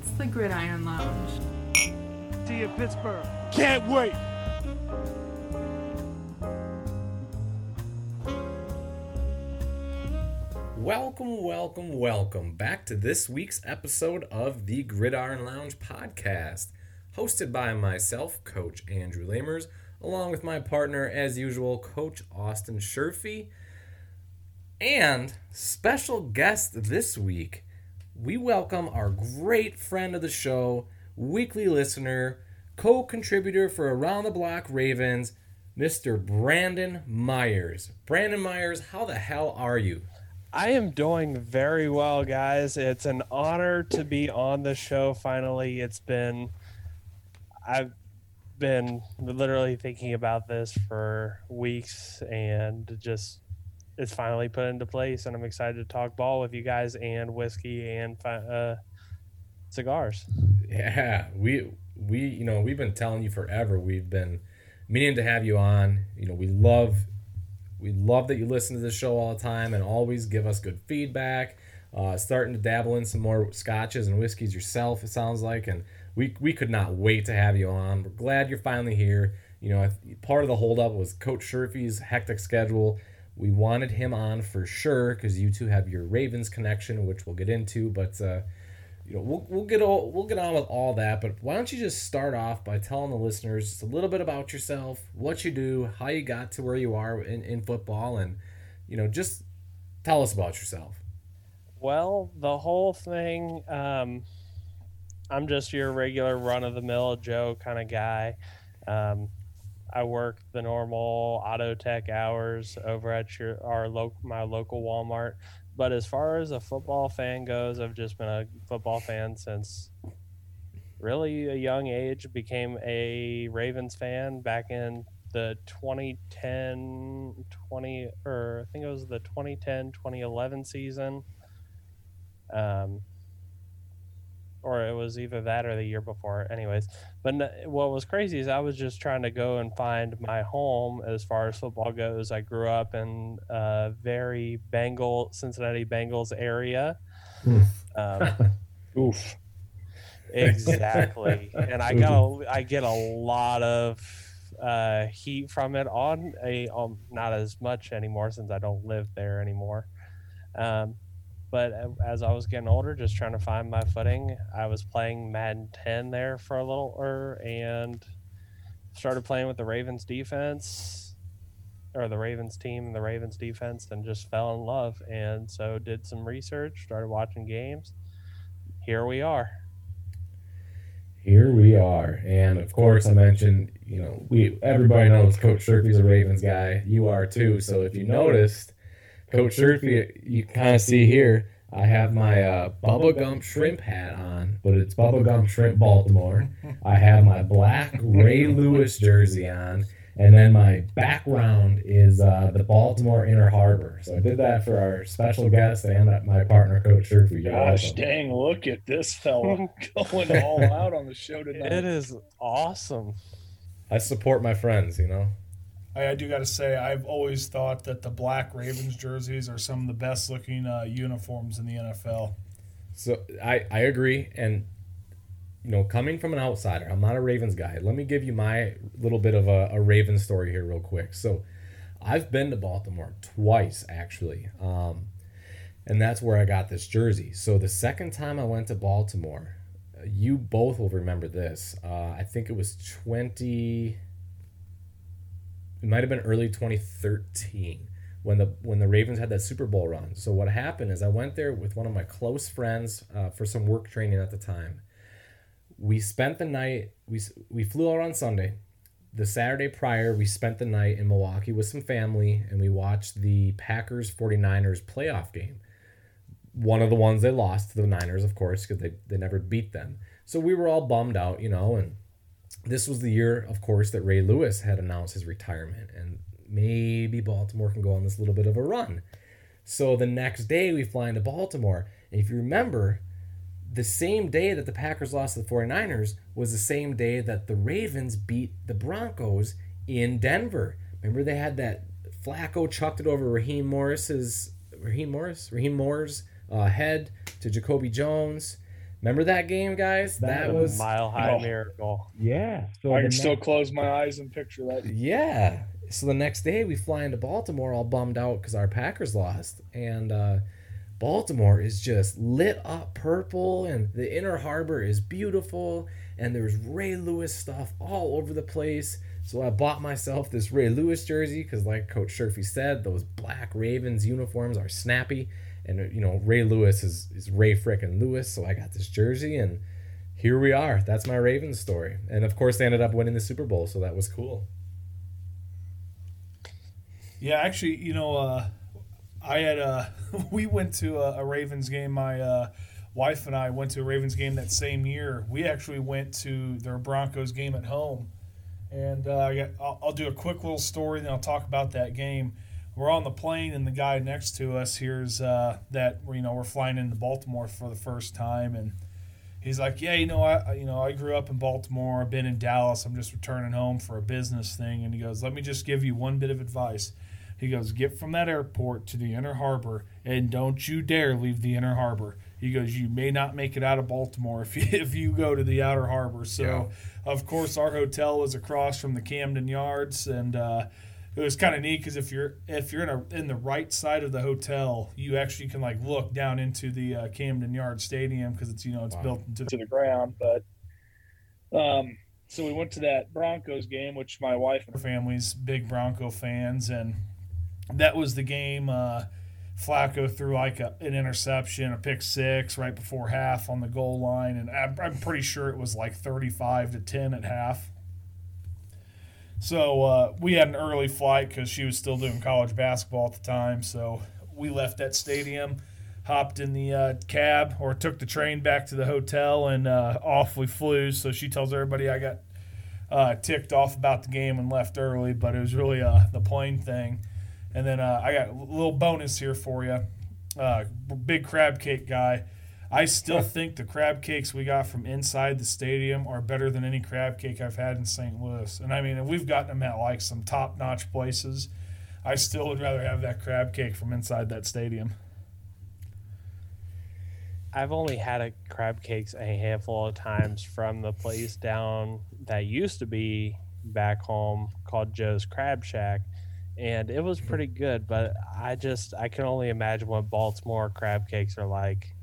It's the Gridiron Lounge. See you, Pittsburgh. Can't wait. Welcome, welcome, welcome back to this week's episode of the Gridiron Lounge podcast, hosted by myself, Coach Andrew Lamers, along with my partner, as usual, Coach Austin Sherfy. And special guest this week, we welcome our great friend of the show, weekly listener, co contributor for Around the Block Ravens, Mr. Brandon Meyers. Brandon Meyers, how the hell are you? I am doing very well, guys. It's an honor to be on the show finally. It's been, I've been literally thinking about this for weeks and just it's finally put into place. And I'm excited to talk ball with you guys and whiskey and uh, cigars. Yeah, we, we, you know, we've been telling you forever. We've been meaning to have you on. You know, we love we love that you listen to the show all the time and always give us good feedback. Uh, starting to dabble in some more scotches and whiskeys yourself, it sounds like, and we we could not wait to have you on. We're glad you're finally here. You know, part of the holdup was Coach Sherfy's hectic schedule. We wanted him on for sure because you two have your Ravens connection, which we'll get into. But uh, you know, we'll, we'll get all, we'll get on with all that. But why don't you just start off by telling the listeners just a little bit about yourself, what you do, how you got to where you are in, in football, and you know, just tell us about yourself. Well, the whole thing. Um, I'm just your regular run of the mill Joe kind of guy. Um, I work the normal auto tech hours over at your our local my local Walmart. But as far as a football fan goes, I've just been a football fan since really a young age. Became a Ravens fan back in the 2010 20 or I think it was the 2010 2011 season. Um, or it was either that or the year before. Anyways, but what was crazy is I was just trying to go and find my home as far as football goes. I grew up in a very Bengal Cincinnati Bengals area. Um, Oof. Exactly, and I got a, I get a lot of uh, heat from it on a um, not as much anymore since I don't live there anymore. Um, but as I was getting older, just trying to find my footing, I was playing Madden 10 there for a little, er, and started playing with the Ravens defense, or the Ravens team and the Ravens defense, and just fell in love. And so did some research, started watching games. Here we are. Here we are, and of course, I mentioned, you know, we everybody knows Coach Sherfy's a Ravens guy. You are too. So if you noticed Coach Sherfy, you kind of see here, I have my uh, Bubba Gump shrimp hat on, but it's Bubba Gump Shrimp Baltimore. I have my black Ray Lewis jersey on, and then my background is uh, the Baltimore Inner Harbor. So I did that for our special guest and my partner, Coach Sherfy. Gosh dang, look at this fella going all out on the show tonight. It is awesome. I support my friends, you know. I, I do got to say, I've always thought that the black Ravens jerseys are some of the best looking uh, uniforms in the NFL. So I, I agree. And, you know, coming from an outsider, I'm not a Ravens guy. Let me give you my little bit of a, a Ravens story here, real quick. So I've been to Baltimore twice, actually. Um, and that's where I got this jersey. So the second time I went to Baltimore, you both will remember this. Uh, I think it was 20- it might have been early 2013 when the when the Ravens had that Super Bowl run. So what happened is I went there with one of my close friends uh, for some work training at the time. We spent the night. We we flew out on Sunday. The Saturday prior, we spent the night in Milwaukee with some family, and we watched the Packers 49ers playoff game. One of the ones they lost to the Niners, of course, because they, they never beat them. So we were all bummed out, you know, and this was the year, of course, that Ray Lewis had announced his retirement, and maybe Baltimore can go on this little bit of a run. So the next day, we fly into Baltimore. And if you remember, the same day that the Packers lost to the 49ers was the same day that the Ravens beat the Broncos in Denver. Remember, they had that Flacco chucked it over Raheem Morris's Raheem Morris, Rahim Moore's uh, head to Jacoby Jones. Remember that game, guys? That, The was mile high Oh. miracle. Yeah. So I can still next- close my eyes and picture that. yeah. So the next day we fly into Baltimore, all bummed out because our Packers lost, and uh, Baltimore is just lit up purple, and the Inner Harbor is beautiful, and there's Ray Lewis stuff all over the place. So I bought myself this Ray Lewis jersey because, like Coach Sherfy said, those black Ravens uniforms are snappy, and uh, you know Ray Lewis is is Ray frickin' Lewis. So I got this jersey, and here we are. That's my Ravens story, and of course they ended up winning the Super Bowl, so that was cool. Yeah, actually, you know, uh, I had uh, we went to a, a Ravens game. My uh, wife and I went to a Ravens game that same year. We actually went to their Broncos game at home, and uh, I'll, I'll do a quick little story, then I'll talk about that game. We're on the plane, and the guy next to us hears uh, that you know we're flying into Baltimore for the first time, and he's like, "Yeah, you know, I you know I grew up in Baltimore. I've been in Dallas. I'm just returning home for a business thing." And he goes, "Let me just give you one bit of advice." He goes, "Get from that airport to the inner harbor, and don't you dare leave the inner harbor." He goes, "You may not make it out of Baltimore if you, if you go to the outer harbor." So, of course, our hotel was across from the Camden Yards, and uh, it was kind of neat because if you're if you're in a in the right side of the hotel, you actually can like look down into the uh, Camden Yard Stadium because it's you know it's Wow. built into to the ground. But um, so we went to that Broncos game, which my wife and her family's big Bronco fans, and that was the game. Uh, Flacco threw like a, an interception, a pick six right before half on the goal line, and I'm, I'm pretty sure it was like 35 to 10 at half. So uh, we had an early flight because she was still doing college basketball at the time. So we left that stadium, hopped in the uh, cab, or took the train back to the hotel, and uh, off we flew. So she tells everybody I got uh, ticked off about the game and left early, but it was really uh, the plane thing. And then uh, I got a little bonus here for you. Big crab cake guy. I still think the crab cakes we got from inside the stadium are better than any crab cake I've had in St. Louis. And I mean, we've gotten them at like some top notch places. I still would rather have that crab cake from inside that stadium. I've only had a crab cakes a handful of times from the place down that used to be back home called Joe's Crab Shack, and it was pretty good. But I just I can only imagine what Baltimore crab cakes are like.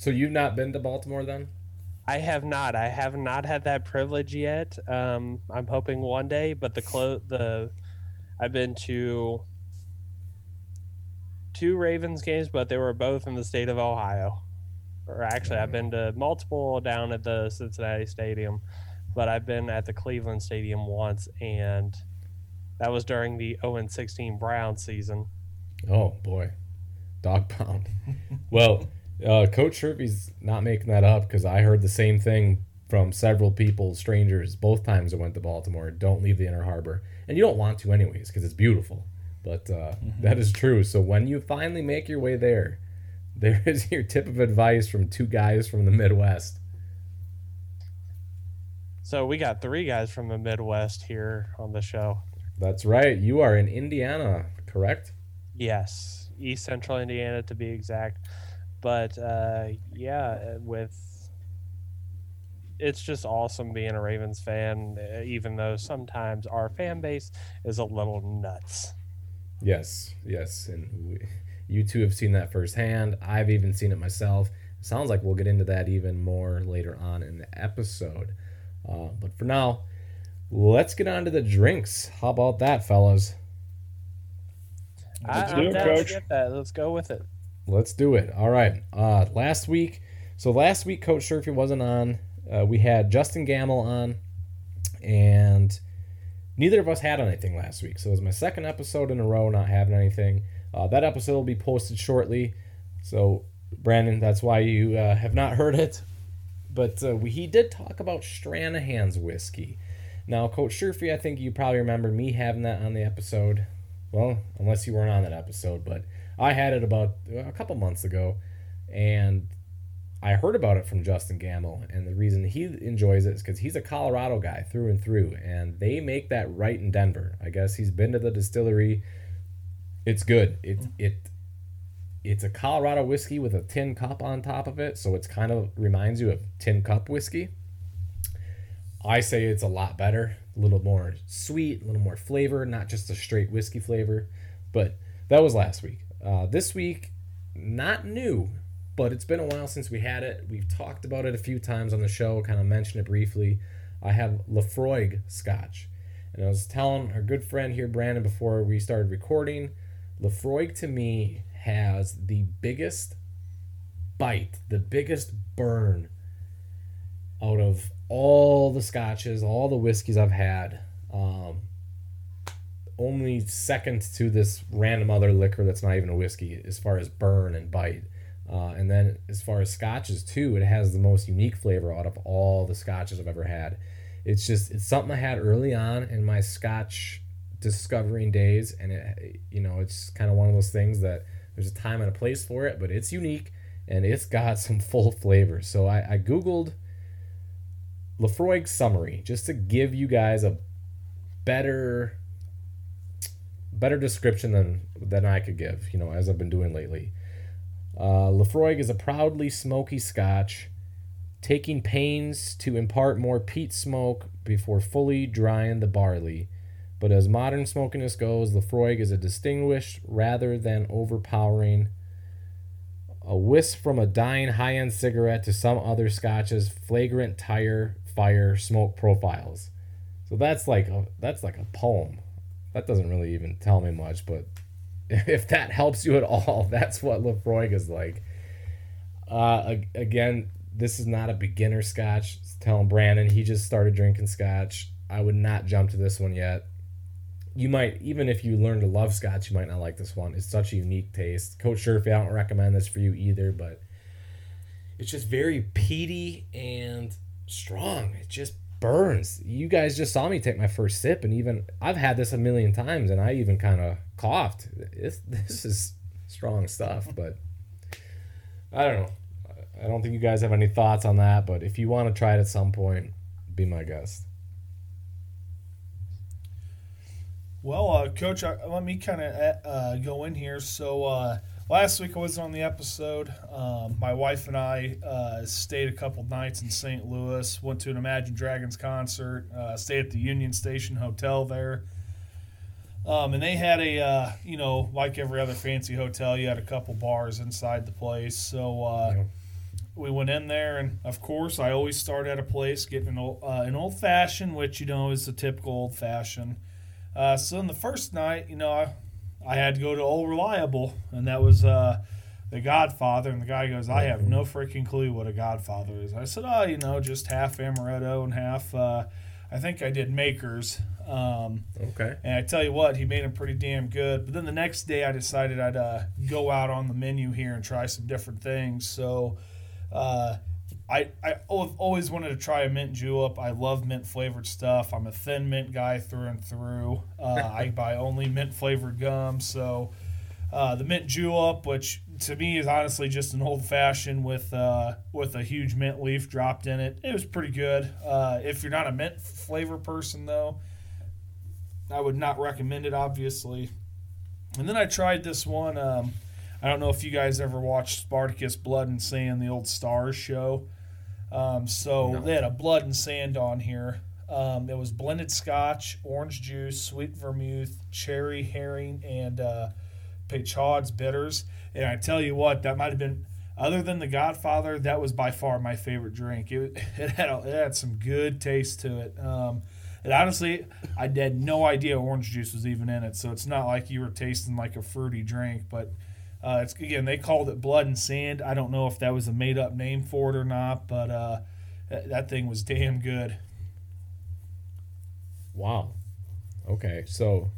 So you've not been to Baltimore then? I have not. I have not had that privilege yet. Um, I'm hoping one day, but the clo- the I've been to two Ravens games, but they were both in the state of Ohio. Or actually, I've been to multiple down at the Cincinnati Stadium, but I've been at the Cleveland Stadium once, and that was during the 0 16 Brown season. Oh boy, dog pound. well, uh, Coach Sherfy's not making that up because I heard the same thing from several people, strangers, both times I went to Baltimore. Don't leave the Inner Harbor, and you don't want to anyways because it's beautiful. But uh, that is true. So when you finally make your way there, there is your tip of advice from two guys from the Midwest. So we got three guys from the Midwest here on the show. That's right. You are in Indiana, correct? Yes, East Central Indiana to be exact. But uh, yeah, with it's just awesome being a Ravens fan, uh, even though sometimes our fan base is a little nuts. Yes, yes, and we, you two have seen that firsthand. I've even seen it myself. sounds like we'll get into that even more later on in the episode. Uh, but for now, let's get on to the drinks. How about that, fellas? I, Let's I'm do down Coach. to get that. Let's go with it. Let's do it. All right. Uh, last week, so last week, Coach Sherfy wasn't on. Uh, we had Justin Gamble on, and neither of us had anything last week. So it was my second episode in a row not having anything. Uh, that episode will be posted shortly. So, Brandon, that's why you uh, have not heard it. But uh, we, he did talk about Stranahan's whiskey. Now, Coach Sherfy, I think you probably remember me having that on the episode. Well, unless you weren't on that episode, but I had it about uh, a couple months ago, and I heard about it from Justin Gamble, and the reason he enjoys it is because he's a Colorado guy through and through, and they make that right in Denver. I guess he's been to the distillery. It's good. It it it's a Colorado whiskey with a tin cup on top of it, so it's kind of reminds you of tin cup whiskey. I say it's a lot better, a little more sweet, a little more flavor, not just a straight whiskey flavor. But that was last week. Uh, this week, not new, but it's been a while since we had it. We've talked about it a few times on the show, kind of mentioned it briefly. I have Laphroaig Scotch. And I was telling our good friend here, Brandon, before we started recording, Laphroaig to me has the biggest bite, the biggest burn out of all the scotches, all the whiskeys I've had. Um, only second to this random other liquor that's not even a whiskey as far as burn and bite. Uh, and then as far as scotches too, it has the most unique flavor out of all the scotches I've ever had. It's just it's something I had early on in my scotch discovering days, and it you know it's kind of one of those things that there's a time and a place for it, but it's unique and it's got some full flavor. So I, I googled Laphroaig summary just to give you guys a better better description than than I could give, you know, as I've been doing lately. Uh, Laphroaig is a proudly smoky Scotch, taking pains to impart more peat smoke before fully drying the barley. But as modern smokiness goes, Laphroaig is a distinguished rather than overpowering. A whisk from a dying high-end cigarette to some other Scotch's flagrant tire fire smoke profiles. So that's like a that's like a poem that doesn't really even tell me much, but if that helps you at all, that's what Laphroaig is like. Uh, again, this is not a beginner scotch. Telling Brandon he just started drinking scotch. I would not jump to this one yet. You might, even if you learn to love scotch, you might not like this one. It's such a unique taste. Coach Sherfy, I don't recommend this for you either, but it's just very peaty and strong. It just burns. You guys just saw me take my first sip, and even I've had this a million times, and I even kind of coughed. It's, this is strong stuff, but I don't know. I don't think you guys have any thoughts on that, but if you want to try it at some point, be my guest. Well, uh, Coach, uh, let me kind of uh, go in here. So, uh, last week I was on the episode. Um, my wife and I uh, stayed a couple nights in St. Louis. Went to an Imagine Dragons concert. Uh, stayed at the Union Station Hotel there. Um, and they had a, uh, you know, like every other fancy hotel, you had a couple bars inside the place. So uh, yeah. we went in there, and of course, I always start at a place getting an old, uh, an old fashioned, which you know is the typical old fashioned. Uh, so in the first night, you know, I I had to go to Old Reliable, and that was uh, the Godfather. And the guy goes, I have no freaking clue what a Godfather is. I said, oh, you know, just half amaretto and half. Uh, I think I did Makers. Um, okay. And I tell you what, he made them pretty damn good. But then the next day, I decided I'd uh, go out on the menu here and try some different things. So uh, I, I always wanted to try a mint julep. I love mint flavored stuff. I'm a thin mint guy through and through. Uh, I buy only mint flavored gum. So uh, the mint julep, which to me is honestly just an old fashioned with uh, with a huge mint leaf dropped in it, it was pretty good. Uh, if you're not a mint flavor person though, I would not recommend it. Obviously. And then I tried this one. Um, I don't know if you guys ever watched Spartacus Blood and Sand, the old Starz show. Um, so no. they had a blood and sand on here. Um, it was blended scotch, orange juice, sweet vermouth, Cherry Heering, and uh, Peychaud's bitters. And I tell you what, that might have been, other than the Godfather, that was by far my favorite drink. It, it, had, a, it had some good taste to it. Um, and honestly, I had no idea orange juice was even in it. So it's not like you were tasting like a fruity drink, but uh, it's again they called it blood and sand. I don't know if that was a made up name for it or not, but uh, that, that thing was damn good. Wow. Okay, so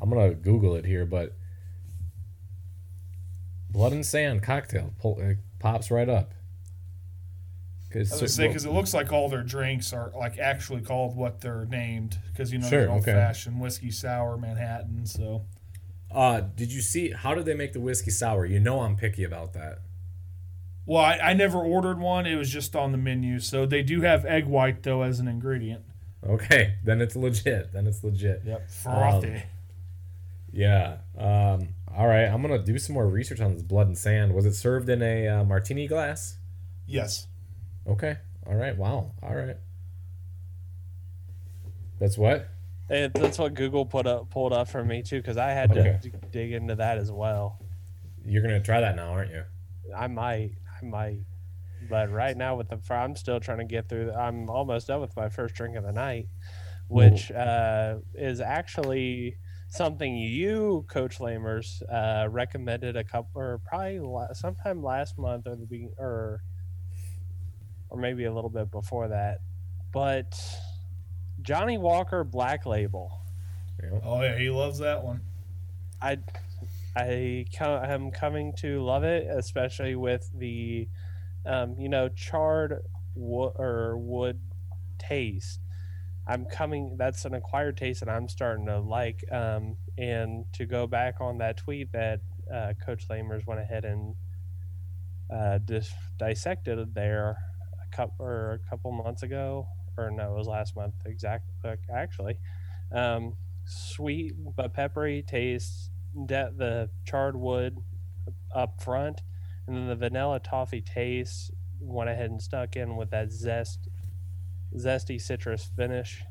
I'm gonna Google it here, but blood and sand cocktail pull, pops right up. Cause, I was say because it looks like all their drinks are like actually called what they're named because you know sure, old okay. fashioned whiskey sour Manhattan. So uh, did you see how did they make the whiskey sour? You know I'm picky about that. Well, I, I never ordered one. It was just on the menu. So they do have egg white though as an ingredient. Okay, then it's legit. Then it's legit. Yep, frothy. Um, yeah, um, All right, I'm gonna do some more research on this blood and sand. Was it served in a uh, martini glass? Yes. Okay. All right. Wow. All right. That's what. It, that's what Google put up pulled up for me too, because I had to d- dig into that as well. You're gonna try that now, aren't you? I might, I might, but right now with the I'm still trying to get through. I'm almost done with my first drink of the night, which uh, is actually something you, Coach Lamers, uh, recommended a couple or probably la- sometime last month or the be- or or maybe a little bit before that, but Johnnie Walker Black Label. Oh yeah, he loves that one. I I co- am coming to love it, especially with the um, you know charred wood or wood taste. I'm coming. That's an acquired taste that I'm starting to like. Um, and to go back on that tweet that uh, Coach Lamers went ahead and uh, dis- dissected there a couple or a couple months ago, or no, it was last month exactly. Actually, um, sweet but peppery taste de- the charred wood up front, and then the vanilla toffee taste went ahead and stuck in with that zest, zesty citrus finish.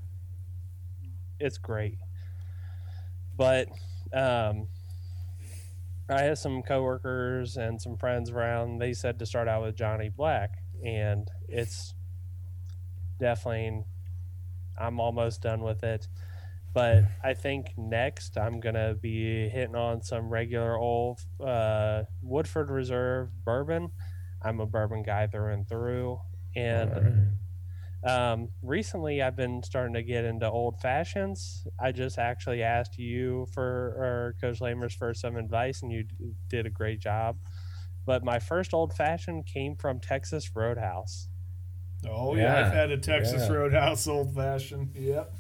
It's great, but um, I had some coworkers and some friends around. They said to start out with Johnnie Black, and it's definitely. I'm almost done with it but I think next I'm gonna be hitting on some regular old uh, Woodford Reserve bourbon. I'm a bourbon guy through and through, and right. um, recently I've been starting to get into old fashions. I just actually asked you for or Coach Lamers for some advice, and you d- did a great job. But my first old fashioned came from Texas Roadhouse. Oh yeah, Yeah, I've had a Texas yeah. Roadhouse old fashioned. Yep.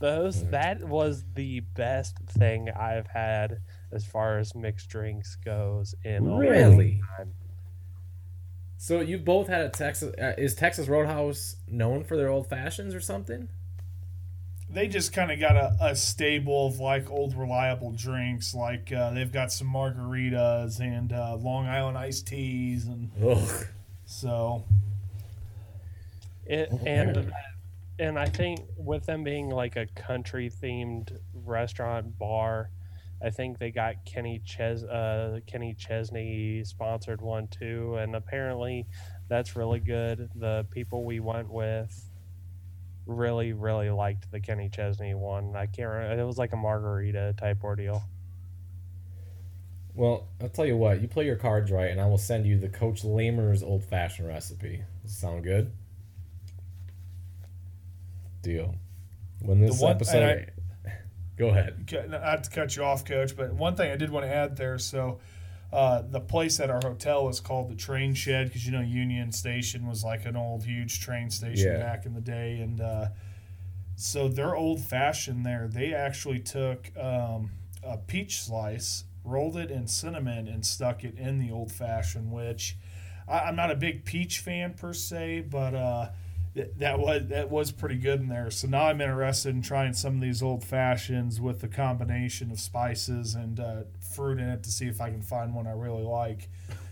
Those Yeah. that was the best thing I've had as far as mixed drinks goes in a long Really? time. So you both had a Texas. Uh, is Texas Roadhouse known for their old fashions or something? They just kind of got a, a stable of like old reliable drinks. Like uh, they've got some margaritas and uh, Long Island iced teas, and Ugh. so It, and and I think with them being like a country themed restaurant bar, I think they got Kenny Ches uh, Kenny Chesney sponsored one too, and apparently that's really good. The people we went with really really liked the Kenny Chesney one. I can't remember. It was like a margarita type ordeal. Well, I'll tell you what. You play your cards right, and I will send you the Coach Lamer's old fashioned recipe. Sound good? Deal. When this one- episode, and go ahead. Cut- not to cut you off, Coach, but one thing I did want to add there. So, uh, the place at our hotel is called the Train Shed because you know Union Station was like an old, huge train station Yeah. back in the day, and uh, so their old fashioned there. They actually took um, a peach slice, rolled it in cinnamon, and stuck it in the old fashioned. Which I, I'm not a big peach fan per se, but uh, th- that was that was pretty good in there. So now I'm interested in trying some of these old fashions with the combination of spices and uh, fruit in it to see if I can find one I really like.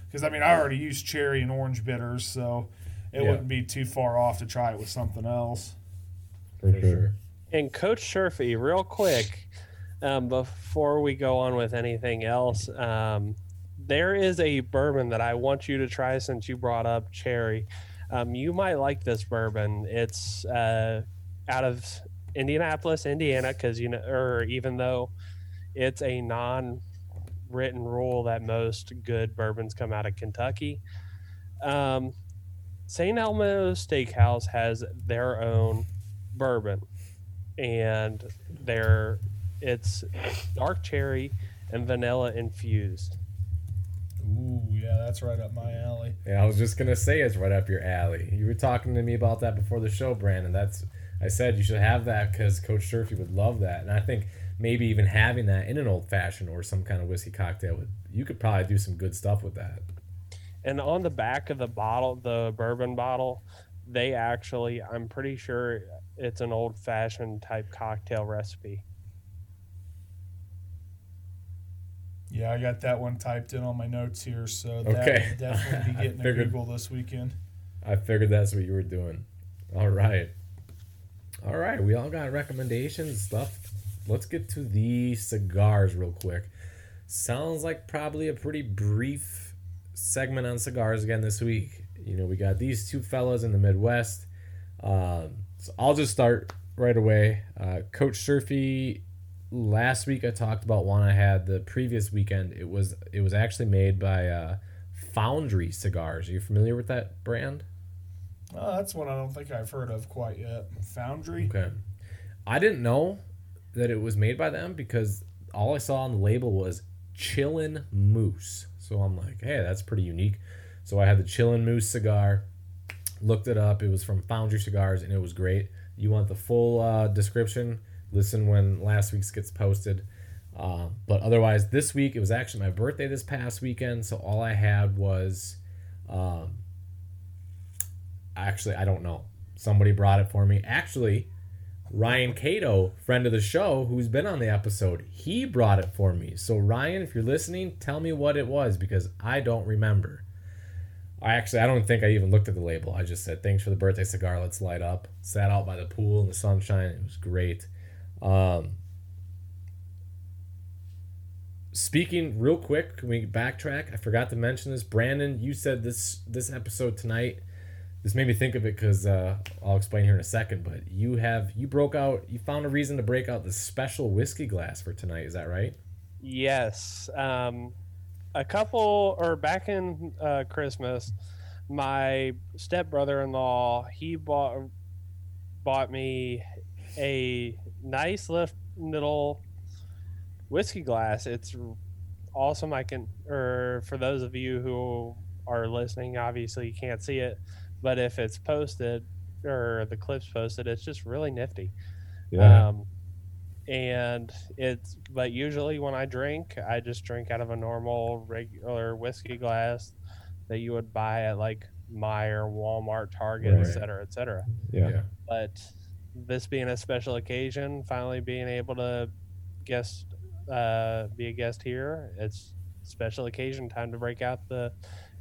Because I mean, I already used cherry and orange bitters, so it Yeah. wouldn't be too far off to try it with something else. For sure. And Coach Sherfy, real quick, um, before we go on with anything else, um, there is a bourbon that I want you to try since you brought up cherry. Um, you might like this bourbon. It's uh, out of Indianapolis, Indiana, because you know, or even though it's a non-written rule that most good bourbons come out of Kentucky. Um, St. Elmo Steakhouse has their own bourbon and they're it's dark cherry and vanilla infused. Ooh, yeah, that's right up my alley. Yeah, I was just gonna say it's right up your alley. You were talking to me about that before the show, Brandon. That's I said you should have that because Coach Sherfy would love that, and I think maybe even having that in an old fashioned or some kind of whiskey cocktail would you could probably do some good stuff with that. And on the back of the bottle, the bourbon bottle, they actually I'm pretty sure it's an old fashioned type cocktail recipe. Yeah, I got that one typed in on my notes here, so that Okay. will definitely be getting a figured- Google this weekend. I figured that's what you were doing. All right. All right. We all got recommendations and stuff. Let's get to the cigars real quick. Sounds like probably a pretty brief segment on cigars again this week. You know, we got these two fellas in the Midwest. Um, so I'll just start right away. Uh, Coach Sherfy. Last week I talked about one I had the previous weekend. It was it was actually made by uh, Foundry Cigars. Are you familiar with that brand? Oh, that's one I don't think I've heard of quite yet. Foundry. Okay. I didn't know that it was made by them because all I saw on the label was Chillin' Moose. So I'm like, hey, that's pretty unique. So I had the Chillin' Moose cigar, looked it up. It was from Foundry Cigars and it was great. You want the full uh, description? Listen when last week's gets posted. Uh, but otherwise, this week it was actually my birthday this past weekend. So all I had was. Um, actually, I don't know. Somebody brought it for me. Actually, Ryan Cato, friend of the show, who's been on the episode, he brought it for me. So Ryan, if you're listening, tell me what it was because I don't remember. I actually I don't think I even looked at the label. I just said thanks for the birthday cigar. Let's light up. Sat out by the pool in the sunshine. It was great. Um, speaking real quick, can we backtrack? I forgot to mention this. Brandon, you said this this episode tonight. This made me think of it because uh, I'll explain here in a second. But you have you broke out. You found a reason to break out the special whiskey glass for tonight. Is that right? Yes. Um, a couple, or back in uh, Christmas, my stepbrother-in-law he bought bought me a nice lift little whiskey glass. It's awesome. I can, or for those of you who are listening, obviously you can't see it, but if it's posted or the clips posted, it's just really nifty. Um, and it's but usually when I drink, I just drink out of a normal regular whiskey glass that you would buy at like Meijer, Walmart, Target, Right. et cetera, et cetera. yeah. But this being a special occasion, finally being able to guest uh, be a guest here, it's special occasion time to break out the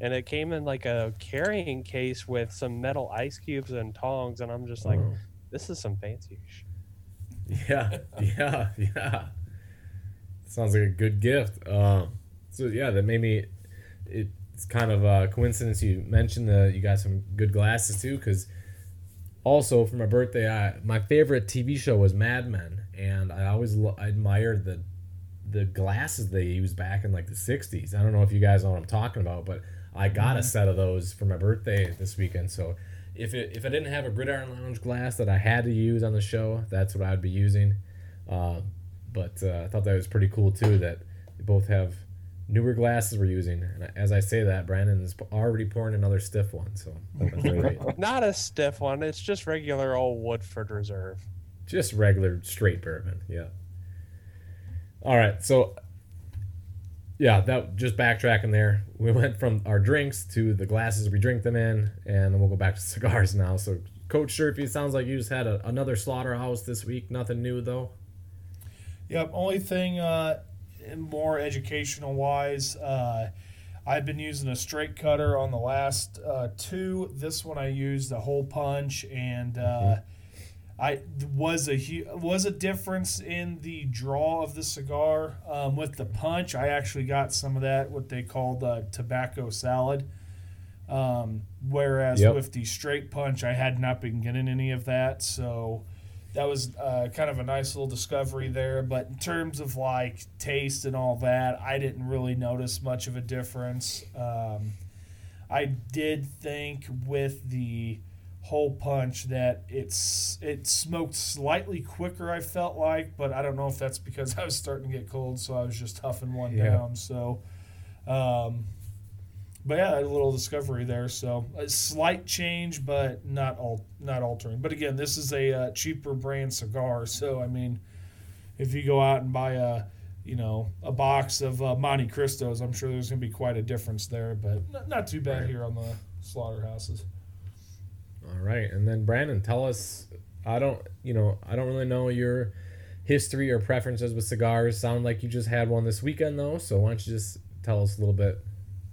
and it came in like a carrying case with some metal ice cubes and tongs and I'm just like Oh. this is some fancy shit. Yeah, yeah, yeah. Sounds like a good gift. Um, so yeah, that made me. It's kind of a coincidence you mentioned that you got some good glasses too, because also for my birthday, I my favorite TV show was Mad Men, and I always lo- I admired the the glasses they used back in like the '60s. I don't know if you guys know what I'm talking about, but I got a set of those for my birthday this weekend. So if it if I didn't have a Gridiron Lounge glass that I had to use on the show, that's what I'd be using. Uh, but uh, I thought that was pretty cool too that they both have newer glasses we're using. And as I say that, Brandon is already pouring another stiff one. So. Not a stiff one. It's just regular old Woodford Reserve. Just regular straight bourbon. Yeah. All right. So, yeah, that just backtracking there. We went from our drinks to the glasses we drink them in, and then we'll go back to cigars now. So, Coach Sherfy, it sounds like you just had a, another slaughterhouse this week. Nothing new, though. Yep. Only thing uh, more educational wise, uh, I've been using a straight cutter on the last uh, two. This one I used a hole punch, and uh, I was a hu- was a difference in the draw of the cigar um, with the punch. I actually got some of that what they call the tobacco salad. Um, whereas Yep. with the straight punch, I had not been getting any of that. So that was uh, kind of a nice little discovery there. But in terms of like taste and all that, I didn't really notice much of a difference. Um, I did think with the hole punch that it's it smoked slightly quicker. I felt like, but I don't know if that's because I was starting to get cold, so I was just huffing one Yeah. down. So. Um, but yeah, a little discovery there. So a slight change, but not all not altering. But again, this is a uh, cheaper brand cigar. So I mean, if you go out and buy a you know a box of uh, Montecristos, I'm sure there's going to be quite a difference there. But not, not too bad Right. here on the slaughterhouses. All right, and then Brandon, tell us. I don't, you know, I don't really know your history or preferences with cigars. Sound like you just had one this weekend though, so why don't you just tell us a little bit?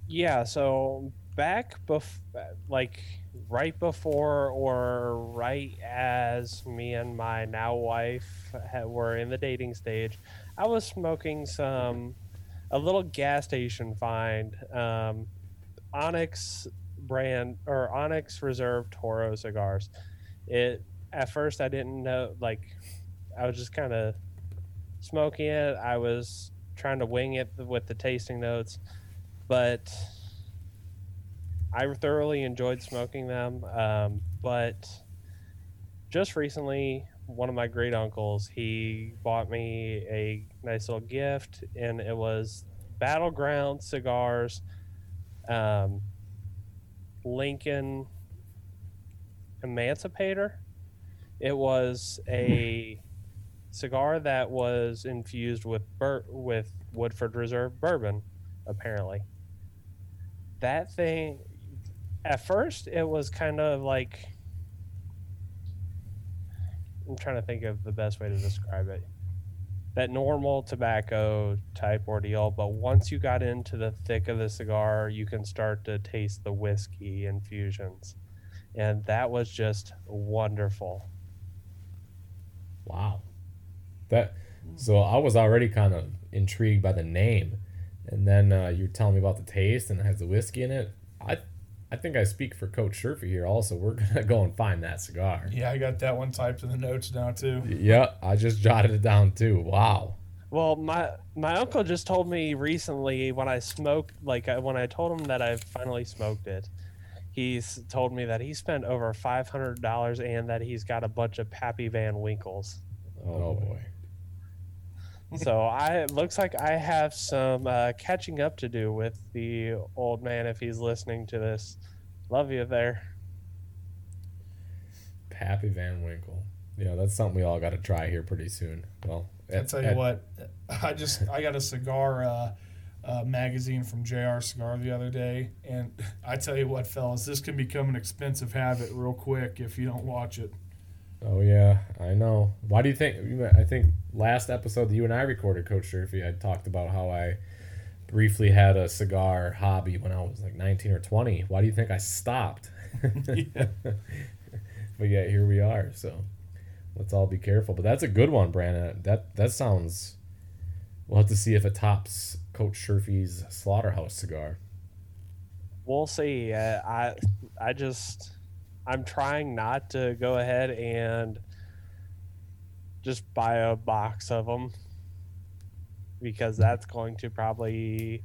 Yeah, so back bef- like right before or right as me and my now wife were in the dating stage, I was smoking some a little gas station find um, Onyx brand or Onyx Reserve Toro cigars. It at first I didn't know like I was just kind of smoking it. I was trying to wing it with the tasting notes, but I thoroughly enjoyed smoking them. Um, but just recently, one of my great uncles he bought me a nice little gift, and it was Battleground cigars, um, Lincoln Emancipator. It was a cigar that was infused with bur- with Woodford Reserve bourbon, apparently. That thing, at first, it was kind of like I'm trying to think of the best way to describe it. That normal tobacco type ordeal, but once you got into the thick of the cigar, you can start to taste the whiskey infusions. And that was just wonderful. Wow. That so I was already kind of intrigued by the name, and then uh, you're telling me about the taste and it has the whiskey in it. I I think I speak for Coach Sherfy here. Also, we're gonna go and find that cigar. Yeah, I got that one typed in the notes now too. Yeah, I just jotted it down too. Wow. Well, my my uncle just told me recently when I smoked, like I- when I told him that I finally smoked it, he's told me that he spent over five hundred dollars and that he's got a bunch of Pappy Van Winkles. Oh, boy. So I it looks like I have some uh, catching up to do with the old man if he's listening to this. Love you there. Pappy Van Winkle. Yeah, that's something we all got to try here pretty soon. Well, I tell you what, I just I got a cigar uh, uh, magazine from JR Cigar the other day, and I tell you what, fellas, this can become an expensive habit real quick if you don't watch it. Oh yeah, I know. Why do you think? I think last episode that you and I recorded, Coach Sherfy, I talked about how I briefly had a cigar hobby when I was like 19 or 20. Why do you think I stopped? Yeah. but yet here we are. So let's all be careful. But that's a good one, Brandon. That that sounds. We'll have to see if it tops Coach Sherfy's Slaughterhouse cigar. We'll see. Uh, I I just I'm trying not to go ahead and just buy a box of them because that's going to probably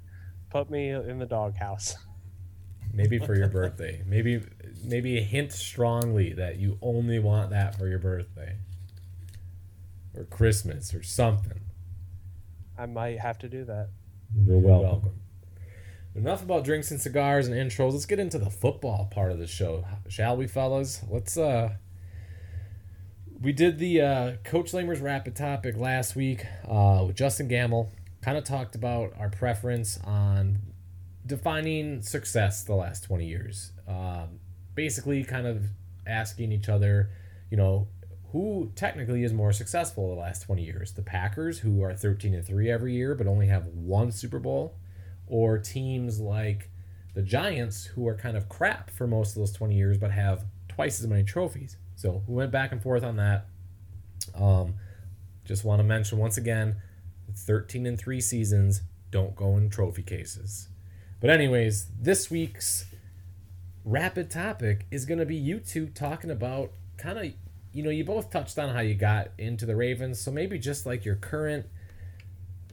put me in the doghouse. Maybe for your birthday. Maybe maybe hint strongly that you only want that for your birthday. Or Christmas or something. I might have to do that. You're welcome. Enough about drinks and cigars and intros. Let's get into the football part of the show, shall we, fellas? Let's uh we did the uh, Coach Lamer's rapid topic last week uh, with Justin Gamble. Kind of talked about our preference on defining success the last 20 years. Um, basically, kind of asking each other, you know, who technically is more successful the last 20 years? The Packers, who are 13 and 3 every year but only have one Super Bowl, or teams like the Giants, who are kind of crap for most of those 20 years but have twice as many trophies. So we went back and forth on that. Um, just want to mention once again 13 and 3 seasons don't go in trophy cases. But, anyways, this week's rapid topic is going to be you two talking about kind of, you know, you both touched on how you got into the Ravens. So maybe just like your current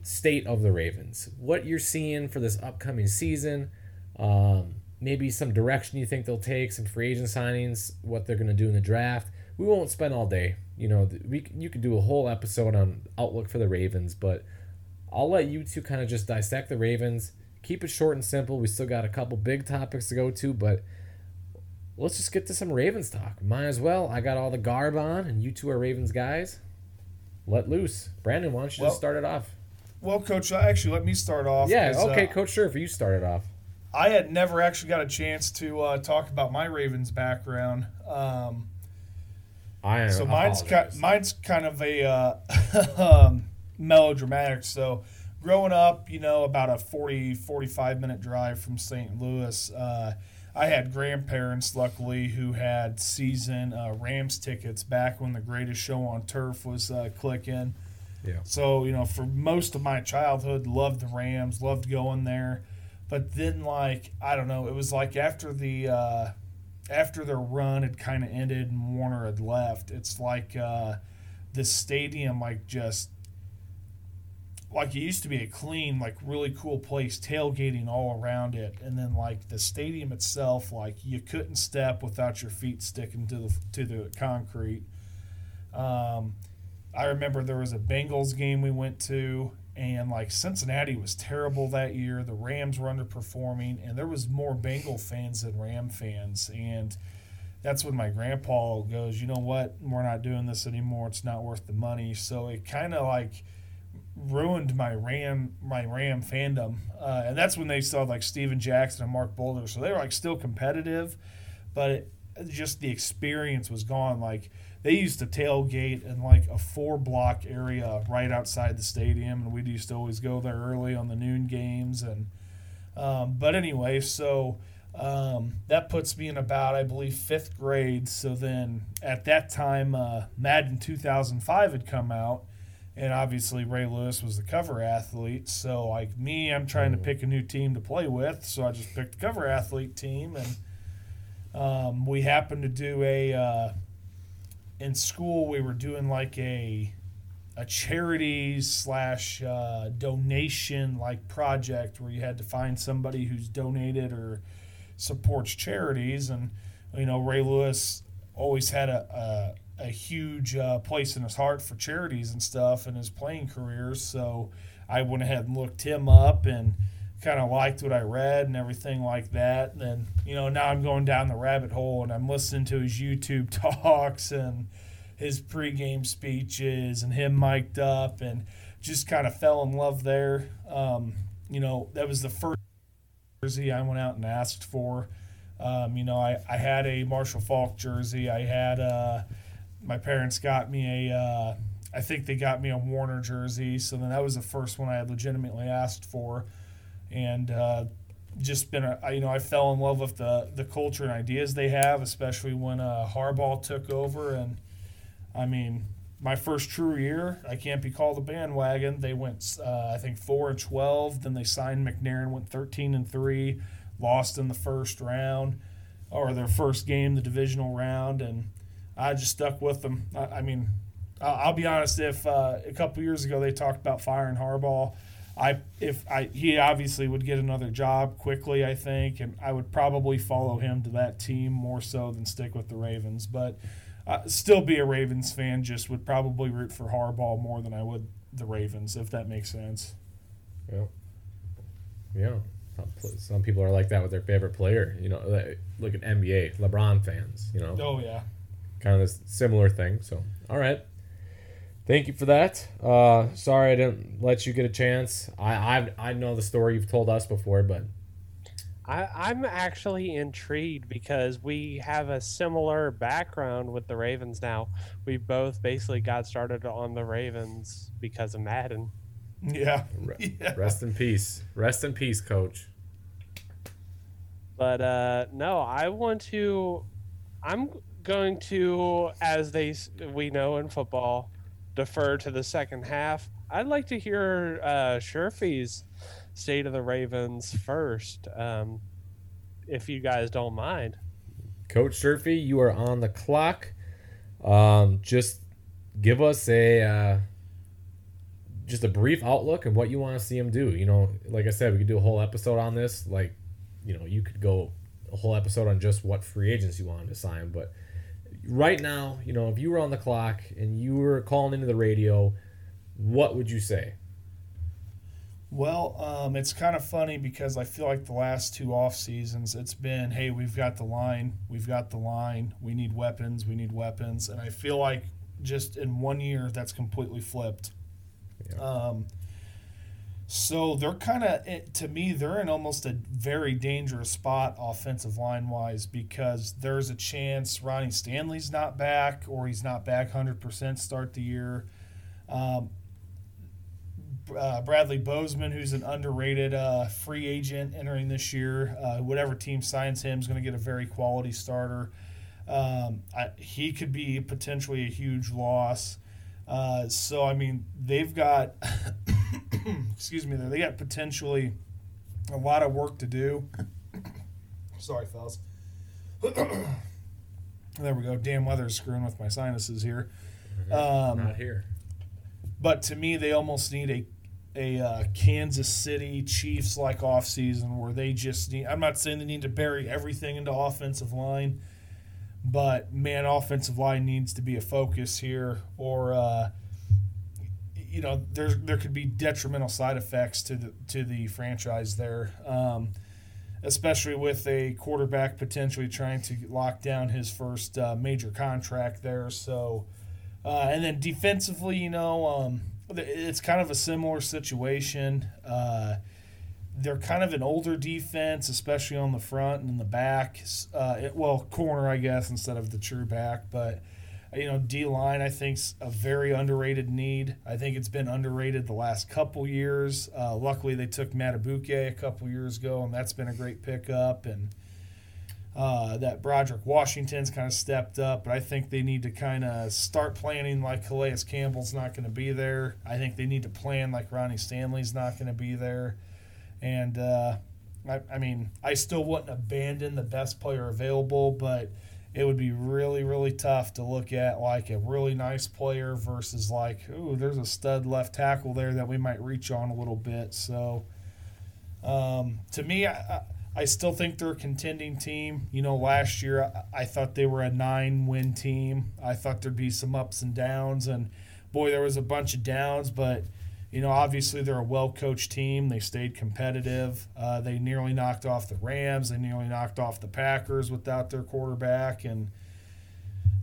state of the Ravens, what you're seeing for this upcoming season, um, maybe some direction you think they'll take, some free agent signings, what they're going to do in the draft. We won't spend all day. You know, we you could do a whole episode on outlook for the Ravens, but I'll let you two kind of just dissect the Ravens. Keep it short and simple. We still got a couple big topics to go to, but let's just get to some Ravens talk. Might as well. I got all the garb on, and you two are Ravens guys. Let loose. Brandon, why don't you Well, just start it off? Well, Coach, actually, let me start off. Yeah, okay, uh, Coach Sure, if you started off. I had never actually got a chance to uh, talk about my Ravens background. Um, I So mine's ki- mine's kind of a uh, um, melodramatic. So growing up, you know, about a 40 45 minute drive from St. Louis, uh, I had grandparents, luckily, who had season uh, Rams tickets back when the greatest show on turf was uh, clicking. Yeah. So you know, for most of my childhood, loved the Rams, loved going there. But then, like I don't know, it was like after the uh, after their run had kind of ended and Warner had left. It's like uh, the stadium, like just like it used to be a clean, like really cool place, tailgating all around it, and then like the stadium itself, like you couldn't step without your feet sticking to the to the concrete. Um, I remember there was a Bengals game we went to, and like Cincinnati was terrible that year. The Rams were underperforming, and there was more Bengal fans than Ram fans. And that's when my grandpa goes, you know what? We're not doing this anymore. It's not worth the money. So it kind of like ruined my Ram my Ram fandom, uh, and that's when they saw like Steven Jackson and Marc Bulger. So they were like still competitive, but it, just the experience was gone. Like they used to tailgate in like a four block area right outside the stadium, and we used to always go there early on the noon games. And um, but anyway, so um, that puts me in about I believe fifth grade. So then at that time, uh, Madden 2005 had come out. And obviously, Ray Lewis was the cover athlete. So, like me, I'm trying to pick a new team to play with. So, I just picked the cover athlete team. And um, we happened to do a, uh, in school, we were doing like a, a charity slash uh, donation like project where you had to find somebody who's donated or supports charities. And, you know, Ray Lewis always had a, a a huge uh, place in his heart for charities and stuff in his playing career. So I went ahead and looked him up and kind of liked what I read and everything like that. And then, you know, now I'm going down the rabbit hole and I'm listening to his YouTube talks and his pregame speeches and him mic'd up and just kind of fell in love there. Um, you know, that was the first jersey I went out and asked for. Um, you know, I, I had a Marshall Faulk jersey. I had a my parents got me a uh, I think they got me a Warner jersey. So then that was the first one I had legitimately asked for, and uh, just been a you know I fell in love with the the culture and ideas they have, especially when uh, Harbaugh took over. And I mean, my first true year, I can't be called a bandwagon. They went uh, I think four and twelve. Then they signed McNair, and went thirteen and three, lost in the first round or their first game, the divisional round, and I just stuck with them. I, I mean, I'll, I'll be honest. If uh, a couple years ago they talked about firing Harbaugh, I if I he obviously would get another job quickly. I think, and I would probably follow him to that team more so than stick with the Ravens. But uh, still be a Ravens fan. Just would probably root for Harbaugh more than I would the Ravens, if that makes sense. Yeah. Yeah. Some people are like that with their favorite player. You know, look at NBA, LeBron fans. You know, Oh yeah. kind of similar thing. So, all right. Thank you for that. Uh, sorry I didn't let you get a chance. I I, I know the story you've told us before, but I, I'm actually intrigued because we have a similar background with the Ravens now. We both basically got started on the Ravens because of Madden. Yeah. re- Yeah. rest in peace. Rest in peace, coach. But uh, no, I want to. I'm going to, as they we know in football, defer to the second half. I'd like to hear uh, Sherfy's state of the Ravens first, um, if you guys don't mind. Coach Sherfy, you are on the clock. Um, just give us a uh, just a brief outlook of what you want to see him do. You know, like I said, we could do a whole episode on this. Like, you know, you could go a whole episode on just what free agents you wanted to sign. But right now, you know, if you were on the clock and you were calling into the radio, what would you say? Well, um, it's kind of funny because I feel like the last two off seasons, it's been, hey, we've got the line, we've got the line, we need weapons, we need weapons, and I feel like just in one year that's completely flipped. Yeah. Um, So they're kind of, to me, they're in almost a very dangerous spot offensive line wise because there's a chance Ronnie Stanley's not back or he's not back 100% start the year. Um, uh, Bradley Bozeman, who's an underrated uh, free agent entering this year, uh, whatever team signs him is going to get a very quality starter. Um, I, he could be potentially a huge loss. Uh, so I mean, they've got excuse me, there they got potentially a lot of work to do. Sorry, fellas. there we go. Damn weather's screwing with my sinuses here. Um, Not here. but to me, they almost need a a uh, Kansas City Chiefs like offseason where they just need. I'm not saying they need to bury everything into offensive line, but man, offensive line needs to be a focus here, or uh, you know, there there could be detrimental side effects to the to the franchise there. Um, especially with a quarterback potentially trying to lock down his first uh, major contract there. So, uh, and then defensively, you know, um, it's kind of a similar situation. Uh, they're kind of an older defense, especially on the front and in the back. Uh, it, well, corner, I guess, instead of the true back. But, you know, D line, I think's a very underrated need. I think it's been underrated the last couple years. Uh, luckily, they took Madubuike a couple years ago, and that's been a great pickup. And uh, that Broderick Washington's kind of stepped up, but I think they need to kind of start planning like Calais Campbell's not going to be there. I think they need to plan like Ronnie Stanley's not going to be there. And uh, I, I mean, I still wouldn't abandon the best player available, but it would be really, really tough to look at like a really nice player versus like, ooh, there's a stud left tackle there that we might reach on a little bit. So um, to me, I, I still think they're a contending team. You know, last year I, I thought they were a nine win team. I thought there'd be some ups and downs, and boy, there was a bunch of downs, but you know, obviously they're a well coached team. They stayed competitive. Uh, they nearly knocked off the Rams. They nearly knocked off the Packers without their quarterback, and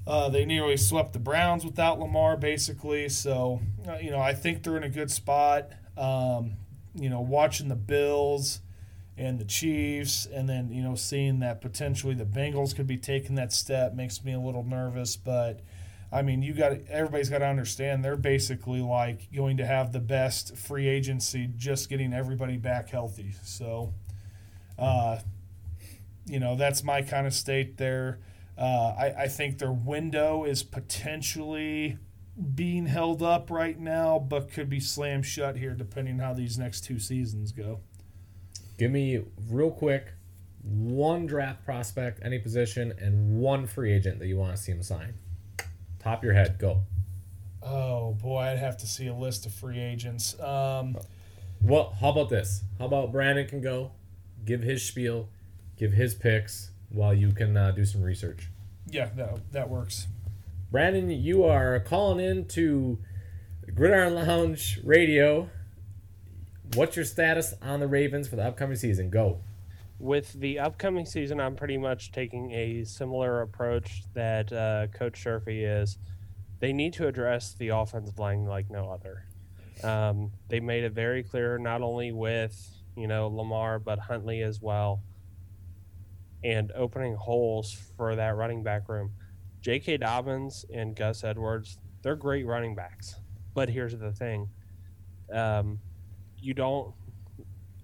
uh, they nearly swept the Browns without Lamar, basically. So, uh, you know, I think they're in a good spot. Um, you know, watching the Bills and the Chiefs, and then you know, seeing that potentially the Bengals could be taking that step makes me a little nervous, but. I mean, you got everybody's got to understand they're basically like going to have the best free agency, just getting everybody back healthy. So, uh, you know, that's my kind of state there. Uh, I, I think their window is potentially being held up right now, but could be slammed shut here depending how these next two seasons go. Give me real quick one draft prospect, any position, and one free agent that you want to see him sign. Of your head, go. Oh boy, I'd have to see a list of free agents. Um, well, how about this? How about Brandon can go, give his spiel, give his picks while you can uh, do some research. Yeah, that that works. Brandon, you are calling in to Gridiron Lounge Radio. What's your status on the Ravens for the upcoming season? Go. With the upcoming season, I'm pretty much taking a similar approach that uh, Coach Sherfy is. They need to address the offensive line like no other. Um, they made it very clear, not only with you know Lamar, but Huntley as well, and opening holes for that running back room. J.K. Dobbins and Gus Edwards, they're great running backs. But here's the thing: um, you don't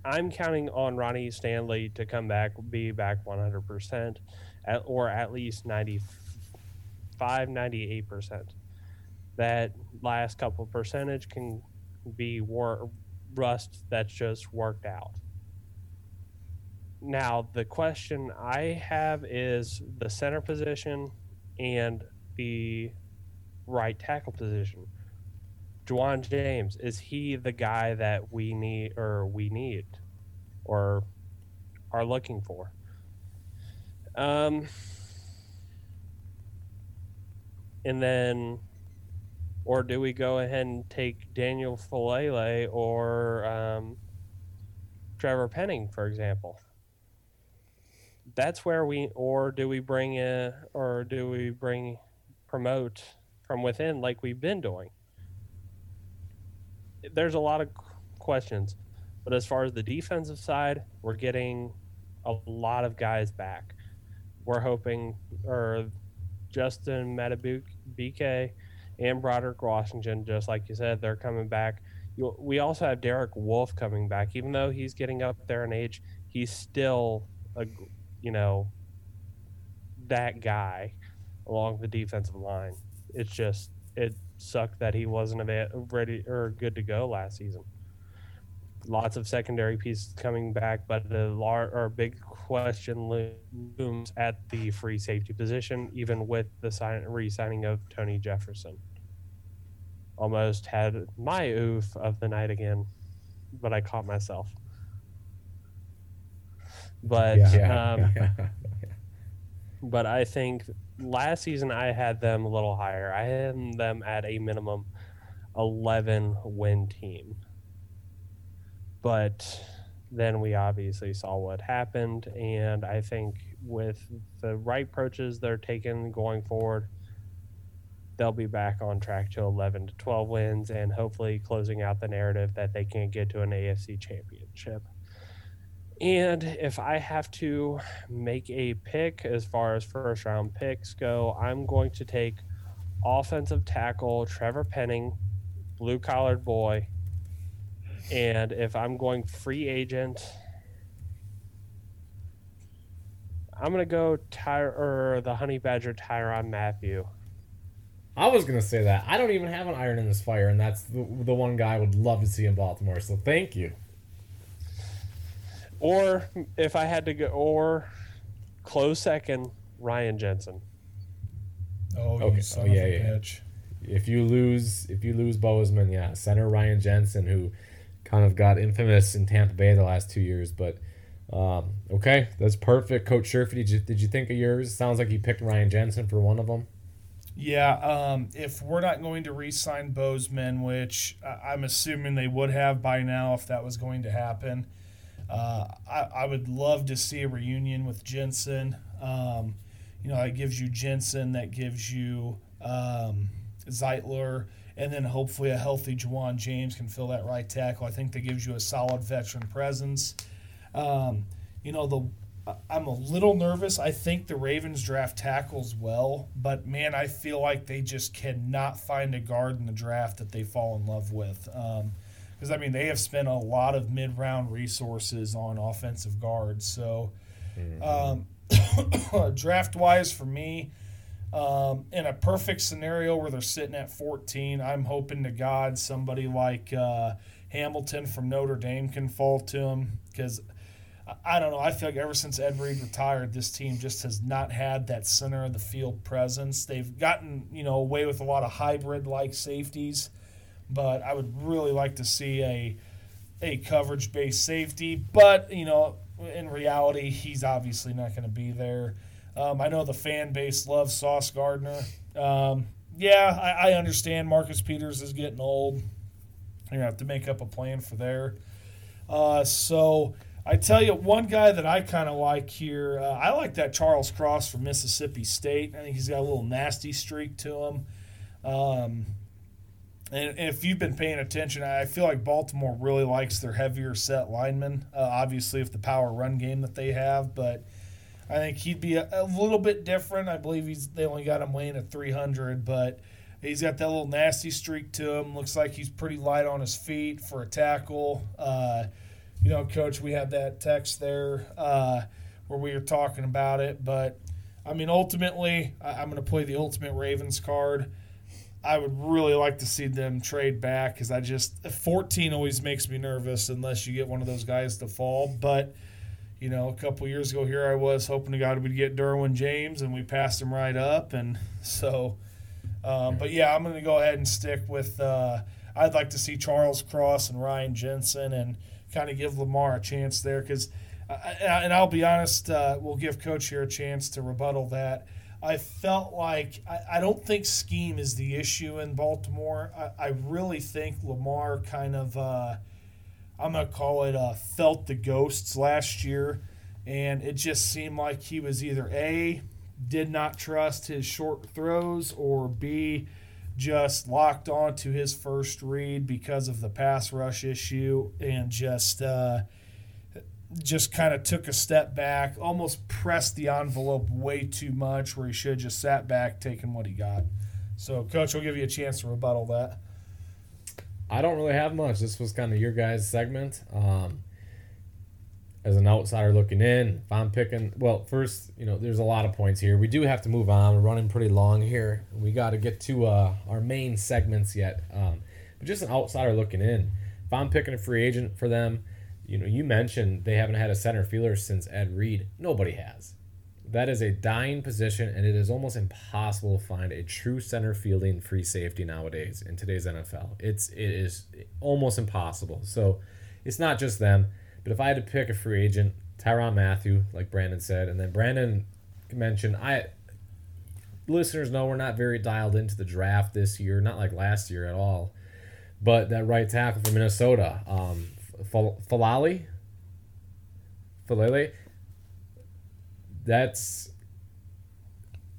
I'm counting on Ronnie Stanley to come back, be back 100%, at, or at least 95, 98%. That last couple percentage can be war, rust that's just worked out. Now, the question I have is the center position and the right tackle position. Ja'Wuan James, is he the guy that we need or we need or are looking for? Um, and then, or do we go ahead and take Daniel Faalele or um, Trevor Penning, for example? That's where we, or do we bring in, or do we bring promote from within like we've been doing? There's a lot of questions. But as far as the defensive side, we're getting a lot of guys back. We're hoping, or Justin bk and Broderick Washington, just like you said, they're coming back. You, we also have Derek Wolfe coming back. Even though he's getting up there in age, he's still a, you know, that guy along the defensive line. It's just it sucked that he wasn't ready or good to go last season. Lots of secondary pieces coming back, but the large or big question looms at the free safety position, even with the sign, re-signing of Tony Jefferson. Almost had my oof of the night again, but I caught myself. But yeah. Um, but I think last season I had them a little higher. I had them at a minimum 11 win team. But then we obviously saw what happened. And I think with the right approaches they're taking going forward, they'll be back on track to 11 to 12 wins and hopefully closing out the narrative that they can't get to an AFC championship. And if I have to make a pick as far as first round picks go, I'm going to take offensive tackle Trevor Penning, blue collared boy. And if I'm going free agent, I'm gonna go Ty- or the Honey Badger Tyrann Mathieu. I was gonna say that. I don't even have an iron in this fire, and that's the, the one guy I would love to see in Baltimore. So thank you. Or if I had to go, or close second, Ryan Jensen. Oh, okay. oh yeah, yeah. Bitch. If you lose, if you lose Bozeman, yeah, center Ryan Jensen, who kind of got infamous in Tampa Bay the last two years, but. Um, okay, that's perfect. Coach Sherfy, did you, did you think of yours? Sounds like you picked Ryan Jensen for one of them. Yeah, um, if we're not going to re-sign Bozeman, which I'm assuming they would have by now if that was going to happen, uh, I, I, would love to see a reunion with Jensen. Um, you know, that gives you Jensen, that gives you um, Zeitler, and then hopefully a healthy Ja'Wuan James can fill that right tackle. I think that gives you a solid veteran presence. Um, you know, the I'm a little nervous. I think the Ravens draft tackles well, but man, I feel like they just cannot find a guard in the draft that they fall in love with. Um, because I mean they have spent a lot of mid round resources on offensive guards. So, mm-hmm. um, draft wise for me, um, in a perfect scenario where they're sitting at 14, I'm hoping to God somebody like uh, Hamilton from Notre Dame can fall to him because. I don't know. I feel like ever since Ed Reed retired, this team just has not had that center of the field presence. They've gotten, you know, away with a lot of hybrid like safeties but I would really like to see a a coverage based safety. But you know, in reality, he's obviously not going to be there. Um, I know the fan base loves Sauce Gardner. Um, yeah, I, I, understand Marcus Peters is getting old. You're gonna have to make up a plan for there. Uh, so I tell you, one guy that I kind of like here, uh, I like that Charles Cross from Mississippi State. I think he's got a little nasty streak to him. Um, and if you've been paying attention, I feel like Baltimore really likes their heavier set linemen. Uh, obviously, with the power run game that they have, but I think he'd be a, a, little bit different. I believe he's they only got him weighing at 300, but he's got that little nasty streak to him. Looks like he's pretty light on his feet for a tackle. Uh, you know, coach, we had that text there uh, where we were talking about it, but I mean, ultimately, I, I'm going to play the ultimate Ravens card. I would really like to see them trade back because I just 14 always makes me nervous unless you get one of those guys to fall. But you know, a couple years ago, here I was hoping to God we'd get Derwin James, and we passed him right up. And so, um, but yeah, I'm going to go ahead and stick with. Uh, I'd like to see Charles Cross and Ryan Jensen, and kind of give Lamar a chance there because. Uh, and I'll be honest, uh, we'll give Coach here a chance to rebuttal that. I felt like I, I, don't think scheme is the issue in Baltimore. I, I really think Lamar kind of uh, I'm gonna call it uh, felt the ghosts last year, and it just seemed like he was either a did not trust his short throws or b just locked on to his first read because of the pass rush issue and just uh, just kind of took a step back, almost pressed the envelope way too much where he should just sat back, taking what he got. So, coach, we'll give you a chance to rebuttal that. I don't really have much. This was kind of your guys' segment. Um, as an outsider looking in, if I'm picking, well, first, you know, there's a lot of points here. We do have to move on. We're running pretty long here. We got to get to uh, our main segments yet. Um, but just an outsider looking in, if I'm picking a free agent for them, you know, you mentioned they haven't had a center fielder since Ed Reed. Nobody has. That is a dying position, and it is almost impossible to find a true center fielding free safety nowadays in today's NFL. It's it is almost impossible. So it's not just them. But if I had to pick a free agent, Tyrann Mathieu, like Brandon said, and then Brandon mentioned, I listeners know we're not very dialed into the draft this year, not like last year at all. But that right tackle from Minnesota, um, Falali, Faalele, that's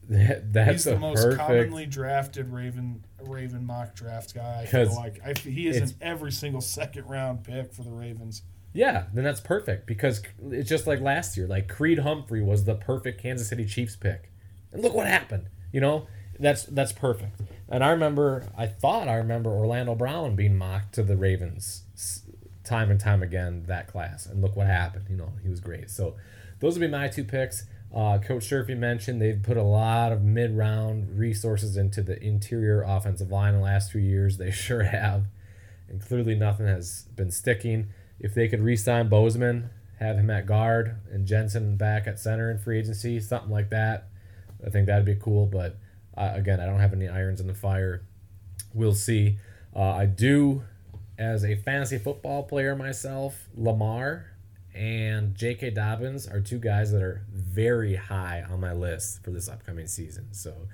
that, that's He's the most perfect. commonly drafted Raven Raven mock draft guy. I feel like I, he is an every single second round pick for the Ravens. Yeah, then that's perfect because it's just like last year. Like Creed Humphrey was the perfect Kansas City Chiefs pick, and look what happened. You know, that's that's perfect. And I remember, I thought I remember Orlando Brown being mocked to the Ravens time and time again that class, and look what happened. You know, he was great. So those would be my two picks. Uh, Coach Sherfy mentioned they've put a lot of mid-round resources into the interior offensive line in the last few years. They sure have, and clearly nothing has been sticking. If they could re-sign Bozeman, have him at guard, and Jensen back at center in free agency, something like that, I think that'd be cool. But uh, again, I don't have any irons in the fire. We'll see. Uh, I do, as a fantasy football player myself, Lamar and J.K. Dobbins are two guys that are very high on my list for this upcoming season. So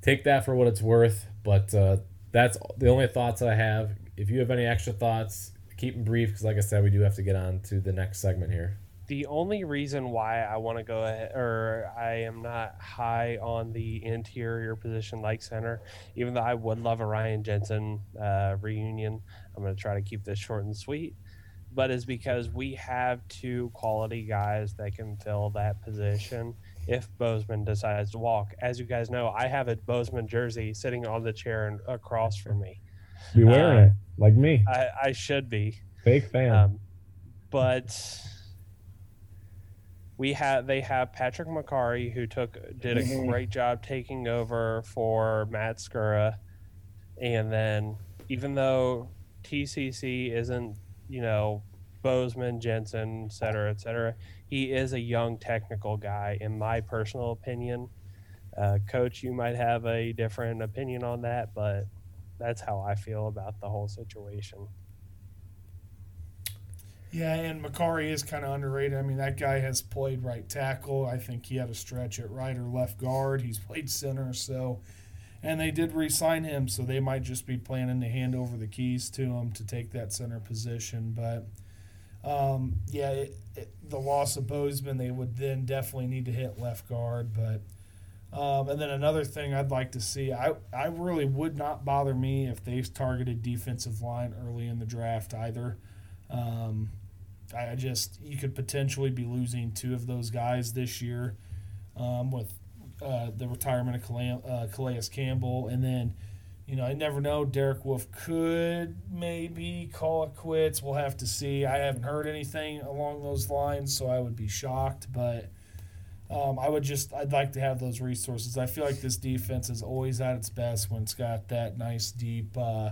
take that for what it's worth. But uh, that's the only thoughts I have. If you have any extra thoughts, keep them brief because, like I said, we do have to get on to the next segment here. The only reason why I want to go ahead, or I am not high on the interior position like center, even though I would love a Ryan Jensen uh, reunion, I'm going to try to keep this short and sweet. But is because we have two quality guys that can fill that position if Bozeman decides to walk. As you guys know, I have a Bozeman jersey sitting on the chair and across from me. Be wearing it, like me, I, I should be. fake fan. Um, but we have they have Patrick Mekari who took did a great job taking over for Matt Skura, and then even though TCC isn't you know Bozeman, Jensen, et cetera, et cetera, he is a young technical guy in my personal opinion. Uh, Coach, you might have a different opinion on that, but that's how I feel about the whole situation. Yeah, and Mekari is kind of underrated. I mean, that guy has played right tackle. I think he had a stretch at right or left guard. He's played center, so and they did re-sign him, so they might just be planning to hand over the keys to him to take that center position. But um, yeah, it, it, the loss of Bozeman, they would then definitely need to hit left guard. But um, and then another thing I'd like to see, I I really would not bother me if they've targeted defensive line early in the draft either. Um, I just you could potentially be losing two of those guys this year um, with uh, the retirement of Calais, uh, Calais Campbell, and then you know I never know. Derek Wolfe could maybe call it quits. We'll have to see. I haven't heard anything along those lines, so I would be shocked. But um, I would just I'd like to have those resources. I feel like this defense is always at its best when it's got that nice deep. Uh,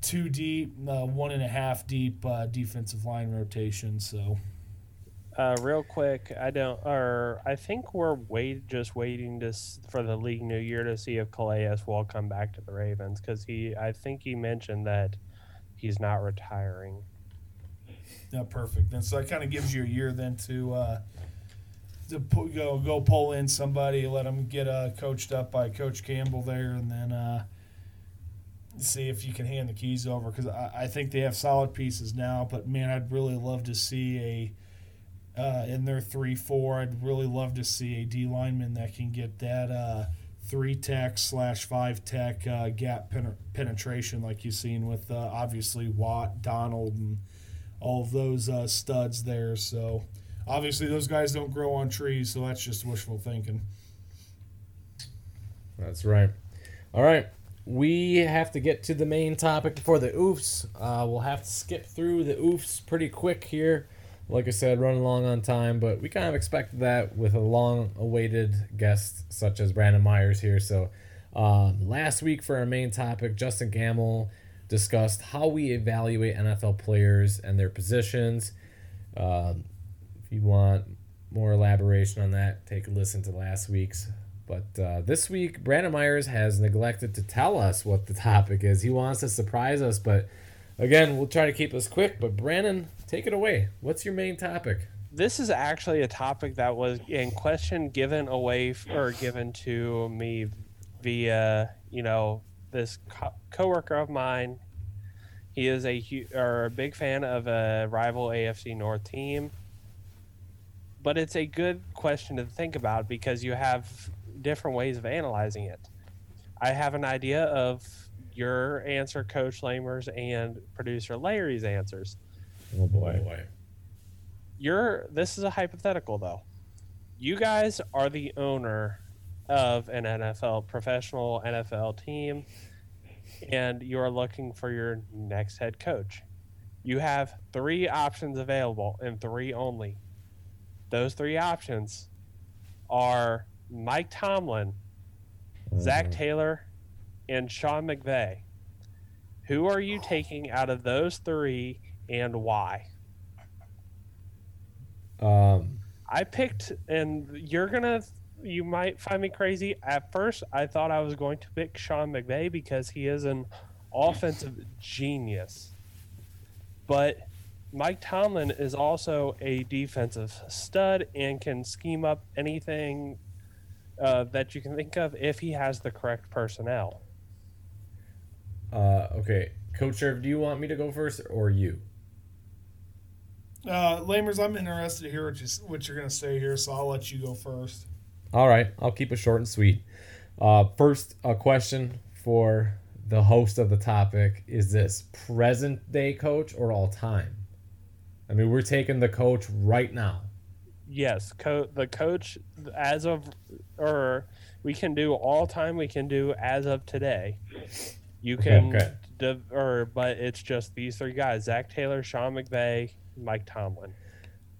two deep, uh, one and a half deep uh, defensive line rotation. So Uh, real quick, I don't, or I think we're wait just waiting to s- for the league new year to see if Calais will come back to the Ravens because he, I think he mentioned that he's not retiring. yeah, perfect. And so that kind of gives you a year then to uh, to go go pull in somebody, let them get uh, coached up by Coach Campbell there, and then uh, see if you can hand the keys over because I, I think they have solid pieces now. But man, I'd really love to see a uh, in their three four. I'd really love to see a D lineman that can get that uh, three tech slash five tech uh, gap pen- penetration, like you've seen with uh, obviously Watt, Donald, and all of those uh, studs there. So obviously those guys don't grow on trees, so that's just wishful thinking. That's right. All right. We have to get to the main topic before the oofs. Uh, we'll have to skip through the oofs pretty quick here. Like I said, running along on time, but we kind of expected that with a long awaited guest such as Brandon Meyers here. So, um, last week for our main topic, Justin Gamble discussed how we evaluate NFL players and their positions. Um, if you want more elaboration on that, take a listen to last week's. But uh, this week, Brandon Meyers has neglected to tell us what the topic is. He wants to surprise us, but again, we'll try to keep this quick. But Brandon, take it away. What's your main topic? This is actually a topic that was in question given away or given to me via, you know, this co- coworker of mine. He is a or a big fan of a rival AFC North team. But it's a good question to think about because you have different ways of analyzing it. I have an idea of your answer, Coach Lamers, and producer Larry's answers. Oh boy. Oh, boy. You're this is a hypothetical though. You guys are the owner of an NFL professional NFL team and you are looking for your next head coach. You have three options available and three only. Those three options are Mike Tomlin, Zac Taylor, and Sean McVay. Who are you taking out of those three and why? Um, I picked, and you're gonna, you might find me crazy. At first, I thought I was going to pick Sean McVay because he is an offensive genius. But Mike Tomlin is also a defensive stud and can scheme up anything uh, that you can think of if he has the correct personnel. uh, okay, Coach Sherfy, do you want me to go first or you? Uh, Lamers, I'm interested to hear what, you, what you're going to say here, so I'll let you go first. All right, I'll keep it short and sweet. Uh, first, a question for the host of the topic is this present day coach or all time? I mean, we're taking the coach right now. Yes, co- the coach as of, or we can do all time. We can do as of today. You can, okay. div- or but it's just these three guys: Zac Taylor, Sean McVay, Mike Tomlin.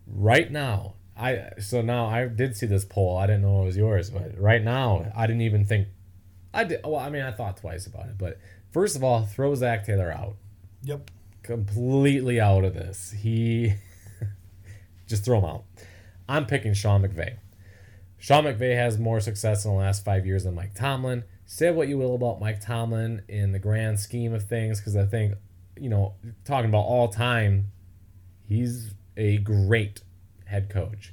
Right now, I so now I did see this poll. I didn't know it was yours, but right now I didn't even think. I did. Well, I mean, I thought twice about it, but first of all, throw Zac Taylor out. Yep. completely out of this. He just throw him out. I'm picking Sean McVay. Sean McVay has more success in the last five years than Mike Tomlin. Say what you will about Mike Tomlin in the grand scheme of things, because I think, you know, talking about all time, he's a great head coach.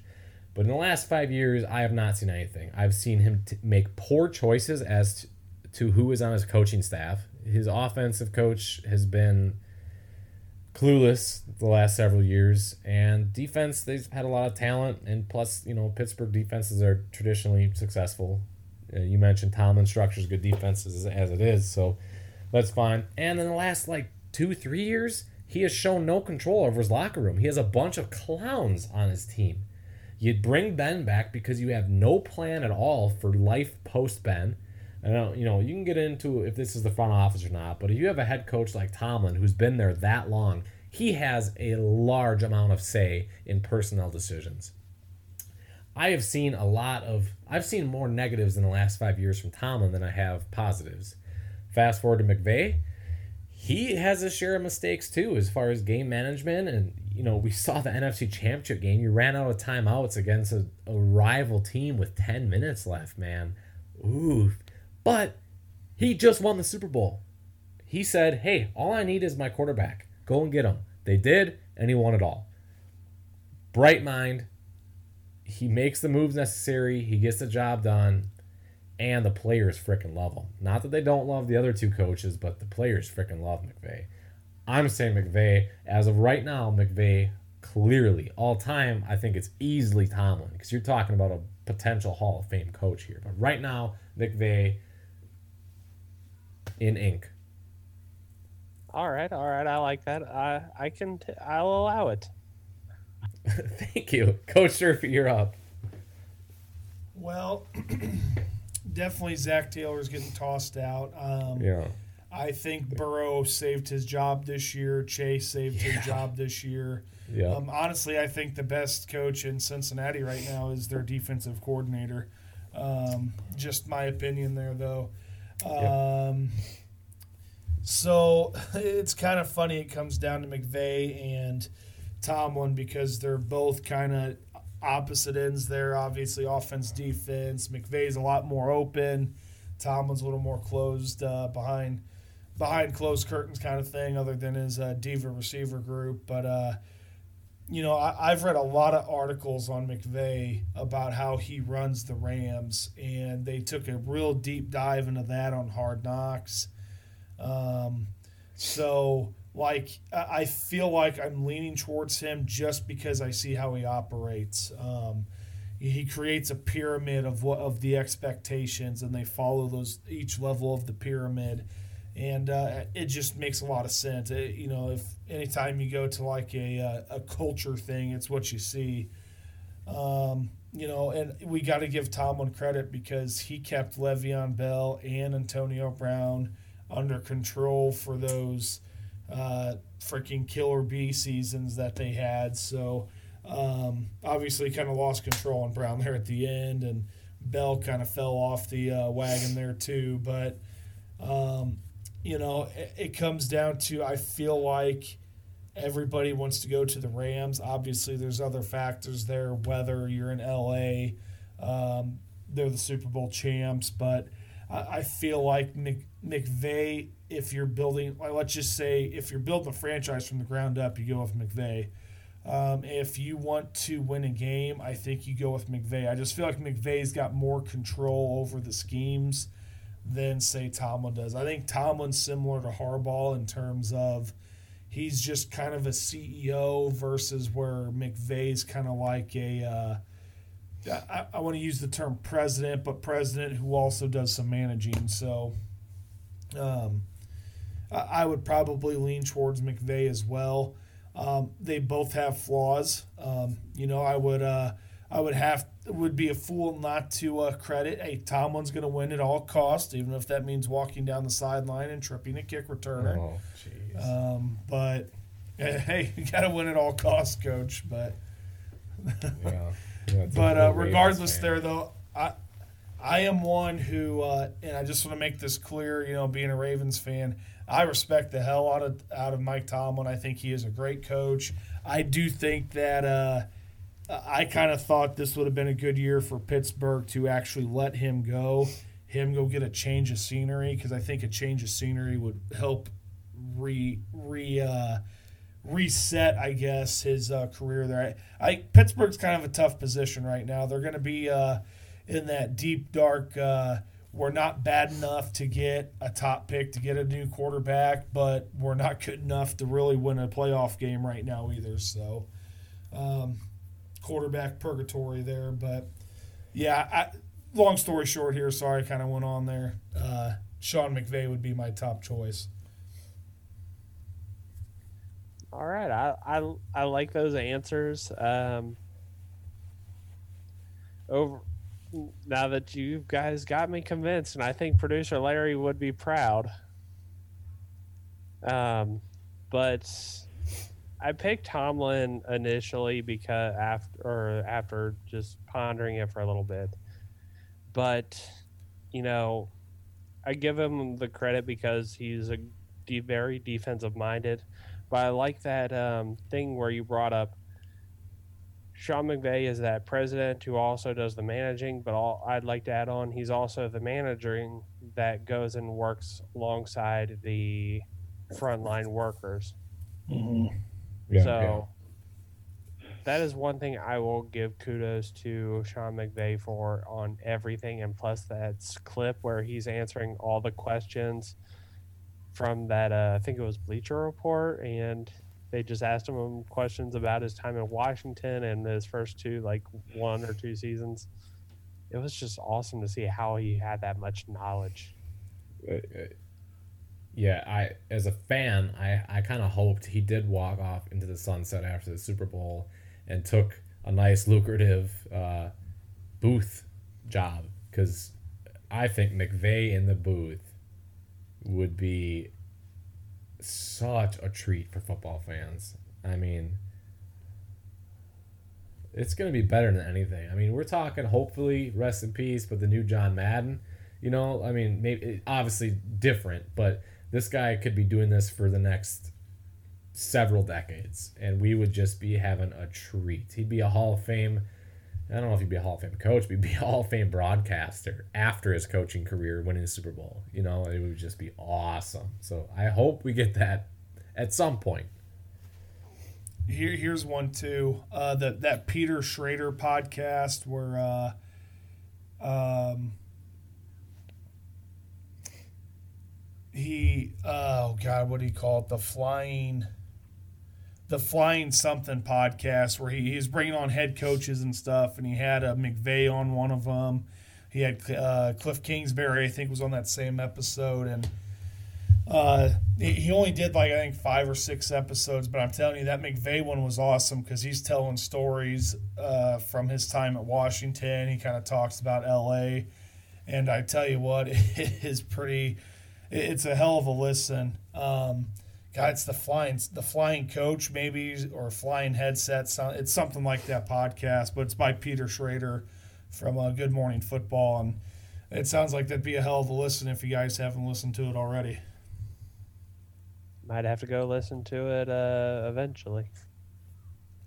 But in the last five years, I have not seen anything. I've seen him t- make poor choices as to, to who is on his coaching staff. His offensive coach has been clueless the last several years and defense they've had a lot of talent and plus you know pittsburgh defenses are traditionally successful. Uh, you mentioned tomlin structures good defenses as it is so that's fine. And in the last like two three years he has shown no control over his locker room. He has a bunch of clowns on his team. You'd bring ben back because you have no plan at all for life post ben I don't, uh, you know, you can get into if this is the front office or not, but if you have a head coach like Tomlin who's been there that long, he has a large amount of say in personnel decisions. I have seen a lot of, I've seen more negatives in the last five years from Tomlin than I have positives. Fast forward to McVay, he has a share of mistakes too, as far as game management. And, you know, we saw the NFC Championship game. You ran out of timeouts against a, a rival team with 10 minutes left, man. Ooh. But he just won the Super Bowl. He said, hey, all I need is my quarterback. Go and get him. They did, and he won it all. Bright mind. He makes the moves necessary. He gets the job done. And the players freaking love him. Not that they don't love the other two coaches, but the players freaking love McVay. I'm saying McVay, as of right now, McVay clearly all time, I think it's easily Tomlin because you're talking about a potential Hall of Fame coach here. But right now, McVay in ink. All right, all right. I like that. I I can. T- I'll allow it. Thank you, Coach Sherfy. You're up. Well, definitely Zac Taylor's getting tossed out. Um, Yeah. I think Burrow saved his job this year. Chase saved Yeah. his job this year. Yeah. Um, honestly, I think the best coach in Cincinnati right now is their defensive coordinator. Um, just my opinion there, though. Um, So it's kind of funny. It comes down to McVay and Tomlin because they're both kind of opposite ends there. Obviously, offense, defense. McVay's a lot more open. Tomlin's a little more closed uh, behind behind closed curtains kind of thing, other than his uh, diva receiver group. But uh, you know, I, I've read a lot of articles on McVay about how he runs the Rams, and they took a real deep dive into that on Hard Knocks. Um, so, like, I I feel like I'm leaning towards him just because I see how he operates. Um, he creates a pyramid of what of the expectations, and they follow those each level of the pyramid, and uh, it just makes a lot of sense. It- you know, if anytime you go to like a uh, a culture thing, it's what you see. Um, you know, and we got to give Tomlin credit because he kept Le'Veon Bell and Antonio Brown under control for those uh, freaking killer bee seasons that they had. So um, obviously, kind of lost control on Brown there at the end, and Bell kind of fell off the uh, wagon there too. But um, you know, it, it comes down to I feel like everybody wants to go to the Rams. Obviously, there's other factors there, whether you're in LA, um, they're the Super Bowl champs, but I, I feel like Mc, McVay, if you're building, like, let's just say, if you're building a franchise from the ground up, you go with McVay. Um, if you want to win a game, I think you go with McVay. I just feel like McVay's got more control over the schemes than say Tomlin does. I think Tomlin's similar to Harbaugh in terms of he's just kind of a CEO versus where McVay's kind of like a. Uh, I, I want to use the term president, but president who also does some managing. So, um, I, would probably lean towards McVay as well. Um, they both have flaws. Um, you know, I would uh, I would have would be a fool not to uh, credit. Hey, Tomlin's going to win at all costs, even if that means walking down the sideline and tripping a kick returner. Oh, jeez. Um, but eh, hey, you got to win at all costs, coach. But yeah. Yeah, but uh, regardless, fan. there though, I I am one who, uh, and I just want to make this clear. You know, being a Ravens fan, I respect the hell out of out of Mike Tomlin. I think he is a great coach. I do think that. I kind of thought this would have been a good year for Pittsburgh to actually let him go, him go get a change of scenery because I think a change of scenery would help re re uh, reset, I guess, his uh, career there. I, I Pittsburgh's kind of a tough position right now. They're going to be uh, in that deep dark. Uh, we're not bad enough to get a top pick to get a new quarterback, but we're not good enough to really win a playoff game right now either. So. Um, quarterback purgatory there. But yeah, I, long story short here, sorry kind of went on there. Uh, Sean McVay would be my top choice. All right, I I, I like those answers. Um, over now that you guys got me convinced, and I think producer Larry would be proud. Um, but I picked Tomlin initially because after or after just pondering it for a little bit, but you know, I give him the credit because he's a de- very defensive minded. But I like that um, thing where you brought up Sean McVay is that president who also does the managing, but all, I'd like to add on he's also the managing that goes and works alongside the frontline workers. Yeah, so that is one thing I will give kudos to Sean McVay for on everything, and plus that clip where he's answering all the questions from that. Uh, I think it was Bleacher Report, and they just asked him questions about his time in Washington and his first two, like one or two seasons. It was just awesome to see how he had that much knowledge. Uh, yeah, I as a fan, I I kind of hoped he did walk off into the sunset after the Super Bowl and took a nice lucrative uh, booth job because I think McVay in the booth would be such a treat for football fans. I mean, it's going to be better than anything. I mean, we're talking hopefully rest in peace, but the new John Madden, you know, I mean, maybe obviously different, but this guy could be doing this for the next several decades, and we would just be having a treat. He'd be a Hall of Fame. I don't know if he'd be a Hall of Fame coach, but he'd be a Hall of Fame broadcaster after his coaching career, winning the Super Bowl. You know, it would just be awesome. So I hope we get that at some point. Here, here's one too. Uh, that that Peter Schrager podcast where, uh, um, he oh god, what do you call it? The flying, the flying something podcast where he, he's bringing on head coaches and stuff, and he had a McVay on one of them. He had uh, Cliff Kingsbury, I think, was on that same episode, and uh, he only did like I think five or six episodes, but I'm telling you that McVay one was awesome because he's telling stories uh, from his time at Washington. He kind of talks about L.A. And I tell you what, it is pretty. It's a hell of a listen. Um, God, it's the flying the flying coach maybe or flying headset. It's something like that podcast, but it's by Peter Schrager from uh, Good Morning Football, and it sounds like that'd be a hell of a listen if you guys haven't listened to it already. Might have to go listen to it uh, eventually.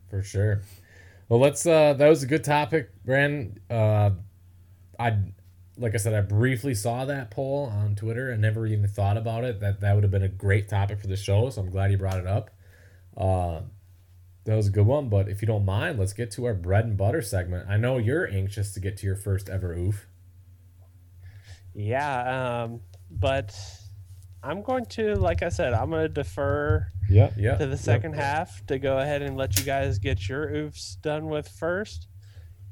For sure. Well, let's. Uh, that was a good topic, Brandon. Uh, I, like I said, I briefly saw that poll on Twitter and never even thought about it. That that would have been a great topic for the show. So I'm glad you brought it up. Uh, that was a good one. But if you don't mind, let's get to our bread and butter segment. I know you're anxious to get to your first ever oof. Yeah, um, but I'm going to, like I said, I'm going to defer yeah, yeah, to the second yep. half to go ahead and let you guys get your oofs done with first,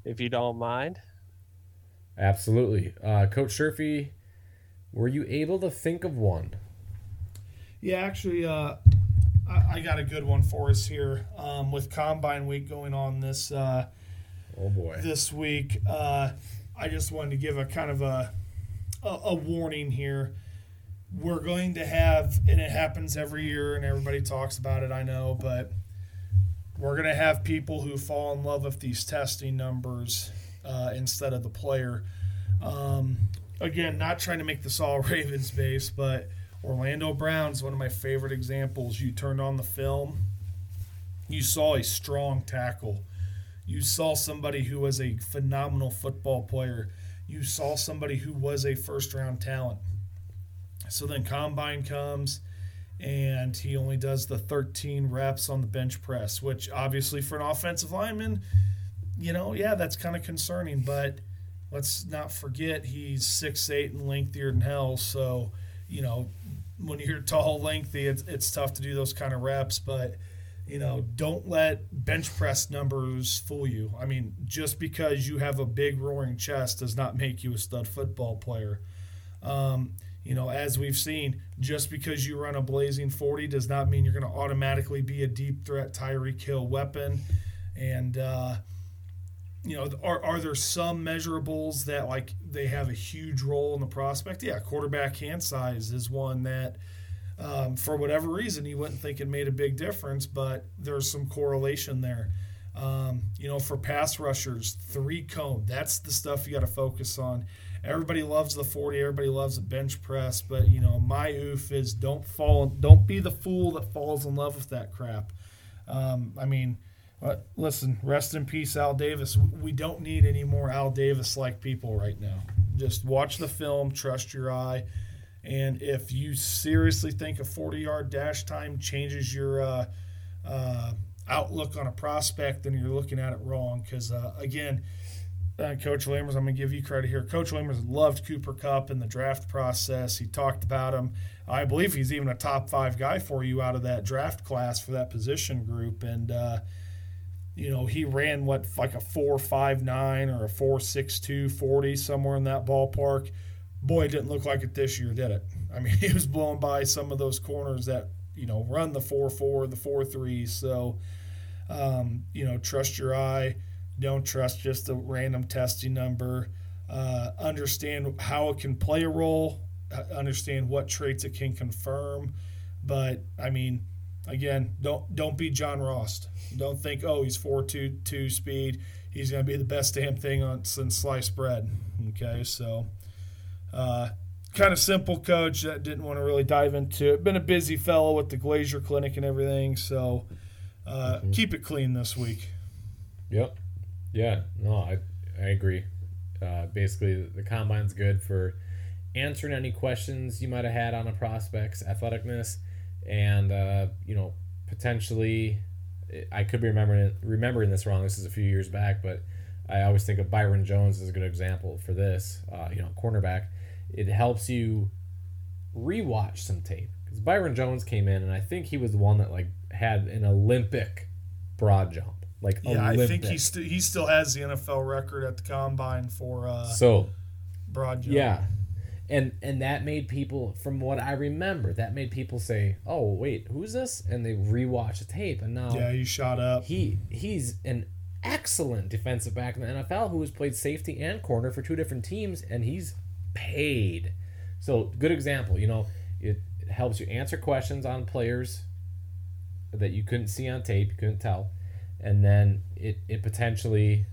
if you don't mind. Absolutely. Uh, Coach Sherfy, were you able to think of one? Yeah, actually, uh, I, I, got a good one for us here. Um, with Combine Week going on this uh, oh boy this week, uh, I just wanted to give a kind of a, a, a warning here we're going to have, and it happens every year, and everybody talks about it, I know, but we're going to have people who fall in love with these testing numbers uh, instead of the player. Um, again, not trying to make this all Ravens based, but Orlando Brown's one of my favorite examples. You turned on the film, you saw a strong tackle, you saw somebody who was a phenomenal football player, you saw somebody who was a first round talent so then combine comes and he only does the 13 reps on the bench press, which obviously for an offensive lineman, you know, yeah, that's kind of concerning. But let's not forget he's six eight and lengthier than hell. So, you know, when you're tall, lengthy, it's, it's tough to do those kind of reps. But, you know, don't let bench press numbers fool you. I mean, just because you have a big roaring chest does not make you a stud football player. Um, you know, as we've seen, just because you run a blazing 40 does not mean you're going to automatically be a deep threat Tyreek Hill weapon. And, uh, you know, are, are there some measurables that like they have a huge role in the prospect? Yeah, quarterback hand size is one that, um, for whatever reason, you wouldn't think it made a big difference, but there's some correlation there. Um, you know, for pass rushers, three cone, that's the stuff you got to focus on everybody loves the 40 everybody loves the bench press but you know my oof is don't fall don't be the fool that falls in love with that crap um, i mean listen rest in peace al davis we don't need any more al davis like people right now just watch the film trust your eye and if you seriously think a 40 yard dash time changes your uh, uh, outlook on a prospect then you're looking at it wrong because uh, again uh, Coach Lammers, I'm going to give you credit here. Coach Lammers loved Cooper Kupp in the draft process. He talked about him. I believe he's even a top five guy for you out of that draft class for that position group. And, uh, you know, he ran what, like a 4.59 or a four six two forty somewhere in that ballpark. Boy, it didn't look like it this year, did it? I mean, he was blown by some of those corners that, you know, run the 4 4, the 4 3. So, um, you know, trust your eye. Don't trust just a random testing number. Uh, understand how it can play a role. Uh, understand what traits it can confirm. But I mean, again, don't don't be John Ross. Don't think, oh, he's four two two speed. He's going to be the best damn thing on since sliced bread. Okay, so uh, kind of simple, coach. That didn't want to really dive into it. Been a busy fellow with the Glazier Clinic and everything, so uh, mm-hmm. keep it clean this week. Yep. Yeah. No, I I agree. Uh, basically, the combine's good for answering any questions you might have had on a prospect's athleticness, and uh, you know potentially, I could be remembering remembering this wrong. This is a few years back, but I always think of Byron Jones as a good example for this. Uh, you know, cornerback. It helps you rewatch some tape because Byron Jones came in, and I think he was the one that like had an Olympic broad jump. Like yeah, Olympic. I think he st- he still has the NFL record at the combine for uh, so broad jump. Yeah, and and that made people, from what I remember, that made people say, "Oh wait, who's this?" And they rewatch the tape, and now yeah, he shot up. He he's an excellent defensive back in the NFL who has played safety and corner for two different teams, and he's paid. So good example. You know, it, it helps you answer questions on players that you couldn't see on tape, you couldn't tell, and then it it potentially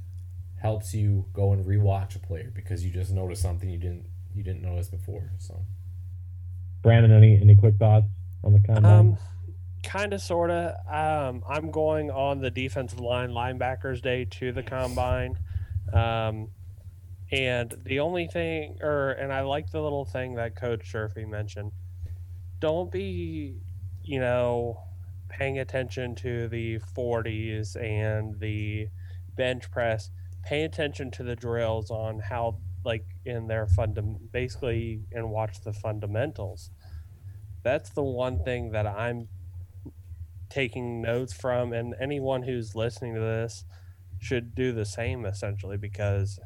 helps you go and rewatch a player because you just noticed something you didn't you didn't notice before. So, Brandon, any any quick thoughts on the combine? Um, kind of, sort of. Um, I'm going on the defensive line linebackers day to the combine. Um, and the only thing, or and I like the little thing that Coach Sherfy mentioned. Don't be, you know, paying attention to the 40s and the bench press. Pay attention to the drills on how, like, in their fundam, basically, and watch the fundamentals. That's the one thing that I'm taking notes from, and anyone who's listening to this should do the same essentially because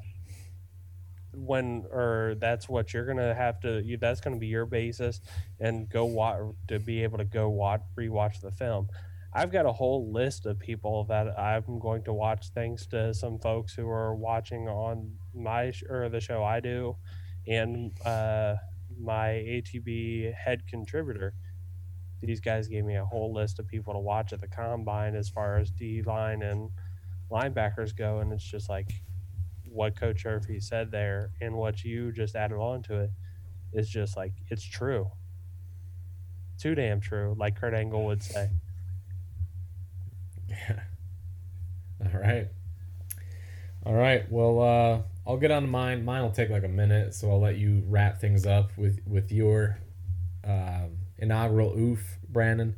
when or that's what you're gonna have to you, that's gonna be your basis and go watch to be able to go watch rewatch the film i've got a whole list of people that i'm going to watch thanks to some folks who are watching on my or the show i do and uh, my atb head contributor these guys gave me a whole list of people to watch at the combine as far as d line and linebackers go and it's just like what Coach Sherfy said there and what you just added on to it is just like it's true. Too damn true, like Kurt Angle would say. Yeah. All right. All right. Well, uh, I'll get on to mine. Mine will take like a minute, so I'll let you wrap things up with with your uh, inaugural oof, Brandon.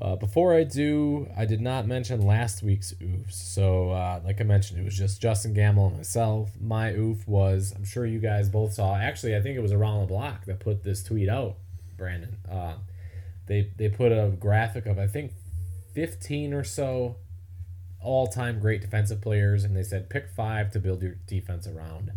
Uh, before I do, I did not mention last week's oofs. So, uh, like I mentioned, it was just Justin Gamble and myself. My oof was, I'm sure you guys both saw. Actually, I think it was around the block that put this tweet out, Brandon. Uh, they they put a graphic of I think 15 or so all-time great defensive players, and they said pick five to build your defense around.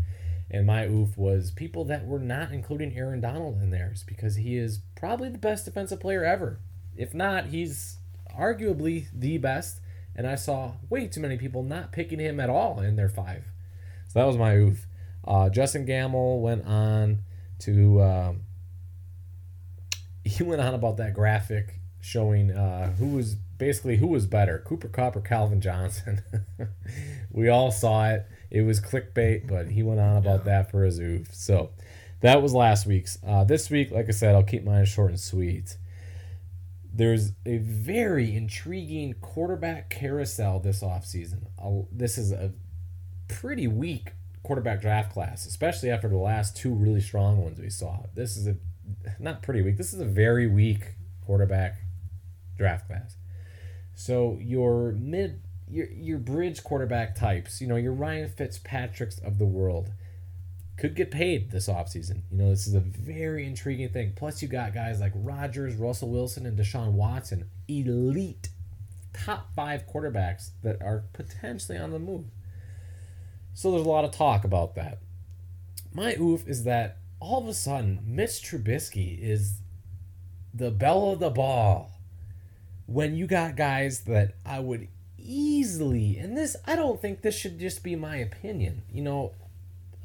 And my oof was people that were not including Aaron Donald in theirs because he is probably the best defensive player ever if not, he's arguably the best. And I saw way too many people not picking him at all in their five. So that was my oof. Uh, Justin Gamble went on to. Um, he went on about that graphic showing uh, who was basically who was better, Cooper Kupp or Calvin Johnson. we all saw it. It was clickbait, but he went on about yeah. that for his oof. So that was last week's. Uh, this week, like I said, I'll keep mine short and sweet there's a very intriguing quarterback carousel this offseason. This is a pretty weak quarterback draft class, especially after the last two really strong ones we saw. This is a not pretty weak. This is a very weak quarterback draft class. So your mid your your bridge quarterback types, you know, your Ryan Fitzpatrick's of the world could get paid this offseason. You know, this is a very intriguing thing. Plus you got guys like Rodgers, Russell Wilson and Deshaun Watson, elite top 5 quarterbacks that are potentially on the move. So there's a lot of talk about that. My oof is that all of a sudden Mitch Trubisky is the belle of the ball when you got guys that I would easily, and this, I don't think this should just be my opinion. You know,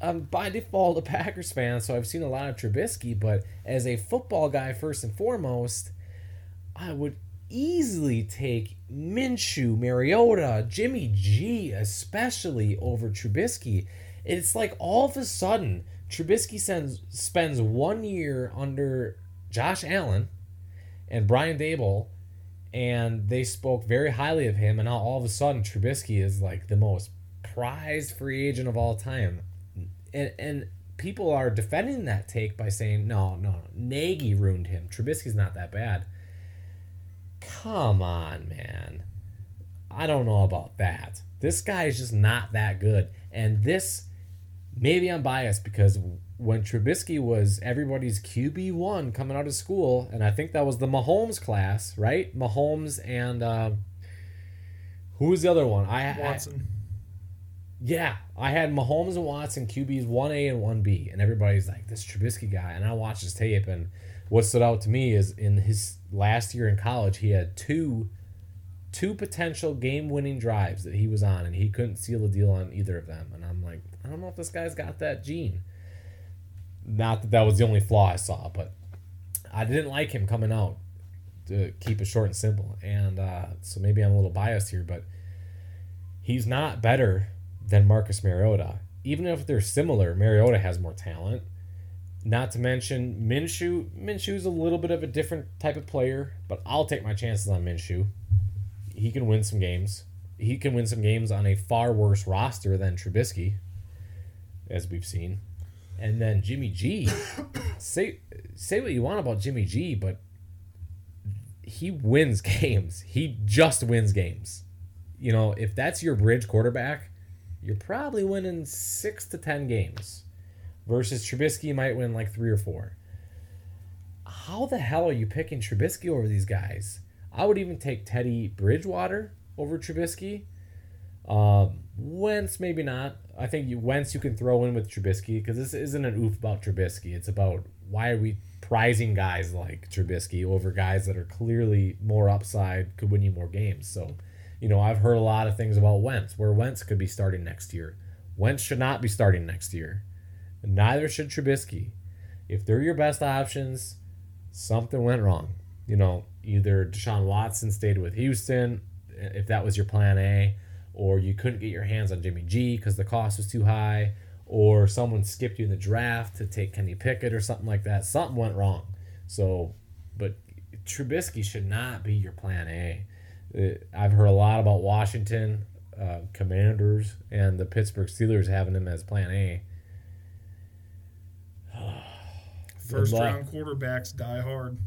I'm by default a Packers fan, so I've seen a lot of Trubisky, but as a football guy, first and foremost, I would easily take Minshew, Mariota, Jimmy G, especially over Trubisky. It's like all of a sudden, Trubisky sends, spends one year under Josh Allen and Brian Daboll and they spoke very highly of him. And now all of a sudden, Trubisky is like the most prized free agent of all time, and and people are defending that take by saying no, no, no, Nagy ruined him. Trubisky's not that bad. Come on, man. I don't know about that. This guy is just not that good. And this, maybe I'm biased because when Trubisky was everybody's QB one coming out of school, and I think that was the Mahomes class, right? Mahomes and uh, who was the other one? I Watson. I, yeah, I had Mahomes and Watson QBs one A and one B, and everybody's like this Trubisky guy, and I watched his tape, and what stood out to me is in his last year in college, he had two two potential game winning drives that he was on, and he couldn't seal the deal on either of them, and I'm like, I don't know if this guy's got that gene. Not that that was the only flaw I saw, but I didn't like him coming out to keep it short and simple. And uh, so maybe I'm a little biased here, but he's not better than Marcus Mariota. Even if they're similar, Mariota has more talent. Not to mention Minshew. Minshew's a little bit of a different type of player, but I'll take my chances on Minshew. He can win some games. He can win some games on a far worse roster than Trubisky, as we've seen. And then Jimmy G, say say what you want about Jimmy G, but he wins games. He just wins games. You know, if that's your bridge quarterback, you're probably winning six to ten games. Versus Trubisky might win like three or four. How the hell are you picking Trubisky over these guys? I would even take Teddy Bridgewater over Trubisky. Um, Wentz, maybe not. I think you, Wentz you can throw in with Trubisky because this isn't an oof about Trubisky. It's about why are we prizing guys like Trubisky over guys that are clearly more upside, could win you more games. So, you know, I've heard a lot of things about Wentz, where Wentz could be starting next year. Wentz should not be starting next year. Neither should Trubisky. If they're your best options, something went wrong. You know, either Deshaun Watson stayed with Houston, if that was your plan A, or you couldn't get your hands on Jimmy G because the cost was too high, or someone skipped you in the draft to take Kenny Pickett or something like that. Something went wrong. So, but Trubisky should not be your plan A. Uh, I've heard a lot about Washington uh, Commanders and the Pittsburgh Steelers having him as plan A. First luck. round quarterbacks die hard.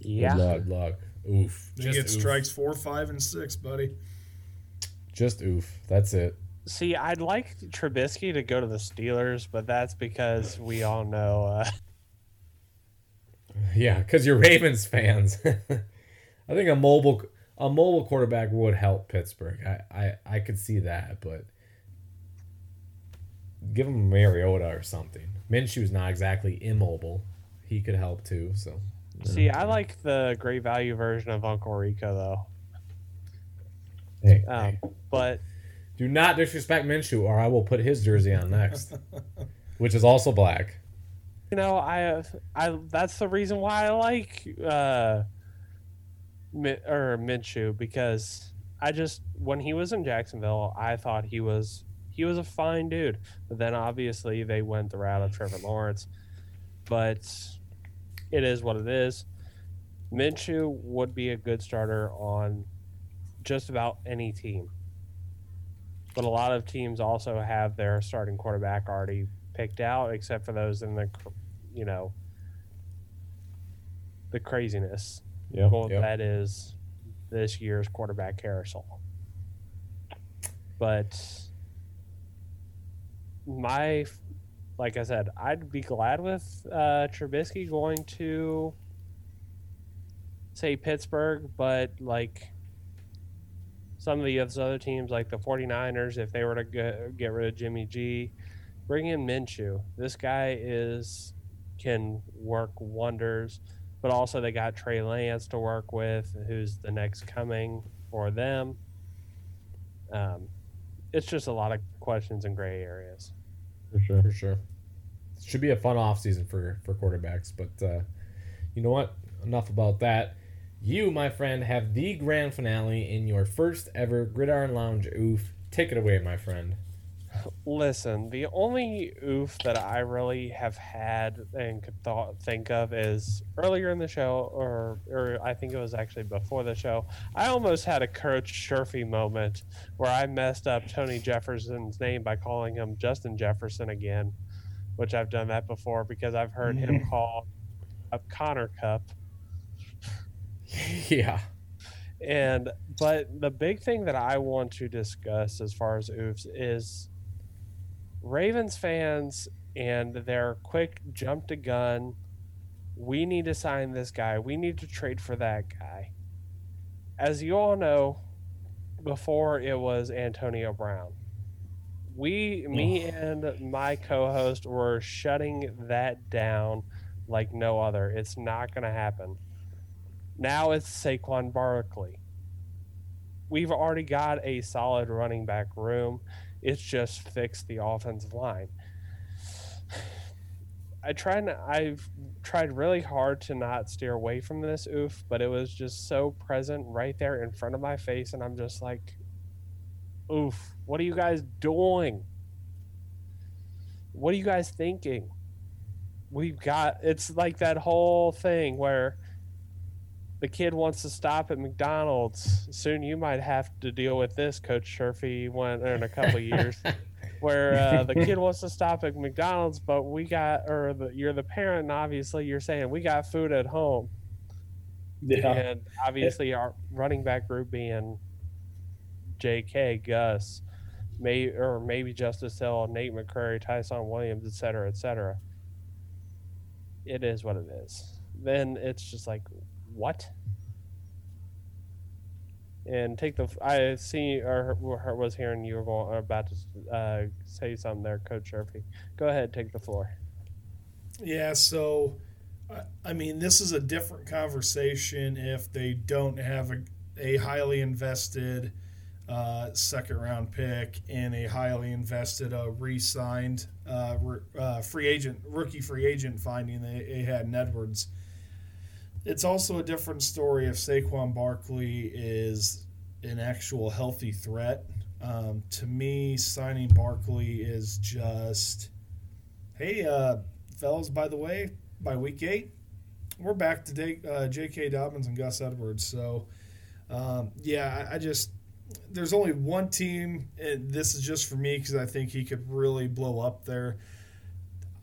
Yeah. Good luck. Good luck. Oof. They Just get oof. strikes four, five, and six, buddy. Just oof. That's it. See, I'd like Trubisky to go to the Steelers, but that's because we all know. Uh, Yeah, because you're Ravens fans. I think a mobile a mobile quarterback would help Pittsburgh. I, I, I could see that, but give him Mariota or something. Minshew's not exactly immobile. He could help too. So see, I like the great value version of Uncle Rico though. Hey, Um, hey, but do not disrespect Minshew, or I will put his jersey on next, which is also black. you know, I I that's the reason why I like uh, or Minshew because I just when he was in Jacksonville, I thought he was he was a fine dude. But then obviously they went the route of Trevor Lawrence, but it is what it is. Minshew would be a good starter on just about any team. But a lot of teams also have their starting quarterback already picked out, except for those in the, you know, the craziness Yep, well, yep. that is this year's quarterback carousel. but my, like I said, I'd be glad with uh, Trubisky going to say Pittsburgh, but like some of the other teams, like the 49ers, if they were to get, get rid of Jimmy G, bring in Minshew. This guy is can work wonders, but also they got Trey Lance to work with, who's the next coming for them. Um, it's just a lot of questions and gray areas. For sure. for sure. Should be a fun off season for for quarterbacks, but uh, you know what? Enough about that. You, my friend, have the grand finale in your first ever Gridiron Lounge oof. Take it away, my friend. Listen, the only oof that I really have had and could thought, think of is earlier in the show, or or I think it was actually before the show. I almost had a Coach Sherfy moment where I messed up Tony Jefferson's name by calling him Justin Jefferson again, which I've done that before because I've heard him call a Connor Cup. yeah. And but the big thing that I want to discuss as far as oofs is Ravens fans and their quick jump to gun. We need to sign this guy. We need to trade for that guy. As you all know, before it was Antonio Brown. We, me, and my co-host were shutting that down like no other. It's not going to happen. Now it's Saquon Barkley. We've already got a solid running back room. It's just fixed the offensive line. I tried. I've tried really hard to not steer away from this oof, but it was just so present right there in front of my face, and I'm just like, "Oof! What are you guys doing? What are you guys thinking?" We've got. It's like that whole thing where the kid wants to stop at McDonald's. Soon you might have to deal with this, Coach Sherfy, when in a couple years, where uh, the kid wants to stop at McDonald's, but we got, or the, you're the parent, and obviously you're saying we got food at home, Yeah. and obviously our running back group being J.K. Gus, may or maybe Justice Hill, Nate McCrary, Ty'Son Williams, et cetera, et cetera. It is what it is. Then it's just like, what? And take the. I see or or was hearing you were about to uh, say something there, Coach Sherfy. Go ahead, take the floor. Yeah, so I- mean, this is a different conversation if they don't have a, a highly invested uh, second round pick and a highly invested uh, re signed uh, uh, free agent, rookie free agent finding they, they had in Edwards. It's also a different story if Saquon Barkley is an actual healthy threat. Um, to me, signing Barkley is just, hey, uh, fellas, by the way, by week eight, we're back to J- uh, J.K. Dobbins and Gus Edwards. So, um, yeah, I, I just there's only one team, and this is just for me because I think he could really blow up there.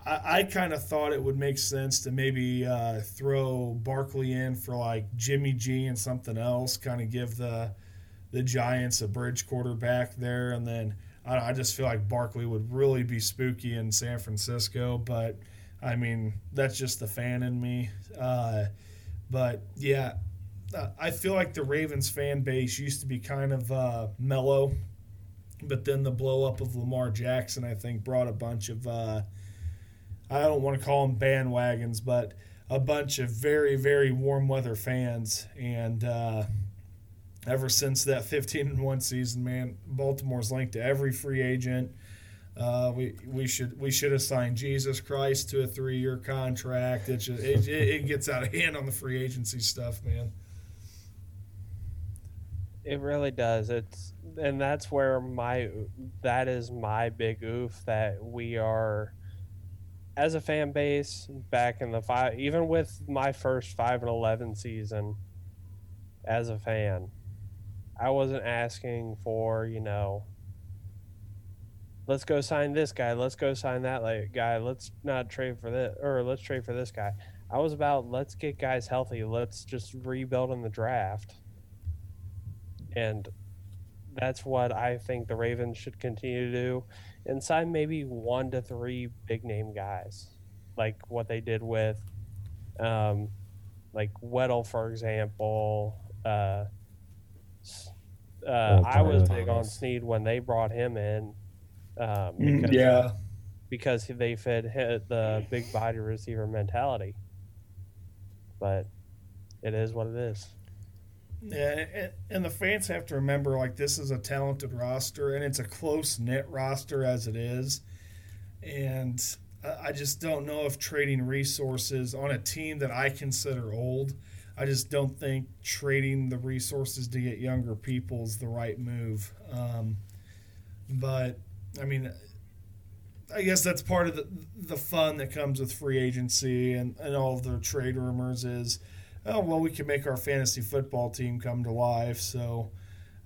I, I kind of thought it would make sense to maybe uh, throw Barkley in for like Jimmy G and something else, kind of give the the Giants a bridge quarterback there, and then I, I just feel like Barkley would really be spooky in San Francisco, but. I mean, that's just the fan in me. Uh, but yeah, uh, I feel like the Ravens fan base used to be kind of uh, mellow, but then the blow up of Lamar Jackson, I think, brought a bunch of, uh, I don't want to call them bandwagons, but a bunch of very, very warm weather fans. And uh, ever since that 15 and 1 season, man, Baltimore's linked to every free agent. Uh, we we should we should have signed Jesus Christ to a three year contract. It, just, it it gets out of hand on the free agency stuff, man. It really does. It's and that's where my that is my big oof that we are as a fan base back in the five even with my first five and eleven season as a fan, I wasn't asking for, you know, let's go sign this guy, let's go sign that like guy, let's not trade for this or let's trade for this guy. I was about let's get guys healthy, let's just rebuild in the draft. And that's what I think the Ravens should continue to do, and sign maybe one to three big name guys, like what they did with, um, like Weddle, for example. Uh, uh, I was big on Snead when they brought him in. Um, Mm, because, yeah. because they fit hit the big body receiver mentality. But it is what it is. Yeah, and, and the fans have to remember like this is a talented roster, and it's a close knit roster as it is. And I just don't know if trading resources on a team that I consider old. I just don't think trading the resources to get younger people is the right move. Um, but I mean, I guess that's part of the the fun that comes with free agency and, and all of the trade rumors is, oh well, we can make our fantasy football team come to life. So,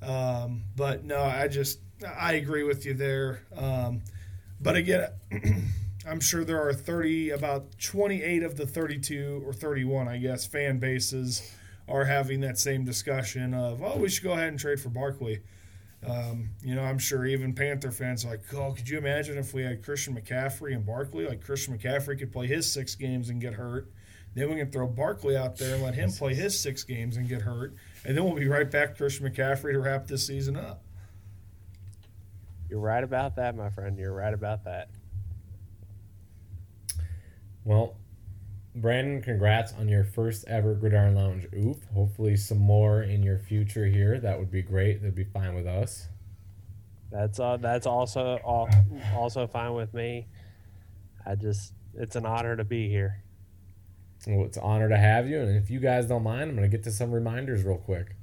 um, but no, I just I agree with you there. Um, but again, I'm sure there are 30, about 28 of the 32 or 31, I guess, fan bases are having that same discussion of, oh, we should go ahead and trade for Barkley. Um, you know, I'm sure even Panther fans are like, oh, could you imagine if we had Christian McCaffrey and Barkley? Like Christian McCaffrey could play his six games and get hurt. Then we can throw Barkley out there and let him play his six games and get hurt. And then we'll be right back to Christian McCaffrey to wrap this season up. You're right about that, my friend. You're right about that. Well, Brandon, congrats on your first ever Gridiron Lounge oof. Hopefully, some more in your future here. That would be great. That'd be fine with us. That's uh, that's also al- also fine with me. I just it's an honor to be here. Well, it's an honor to have you. And if you guys don't mind, I'm going to get to some reminders real quick.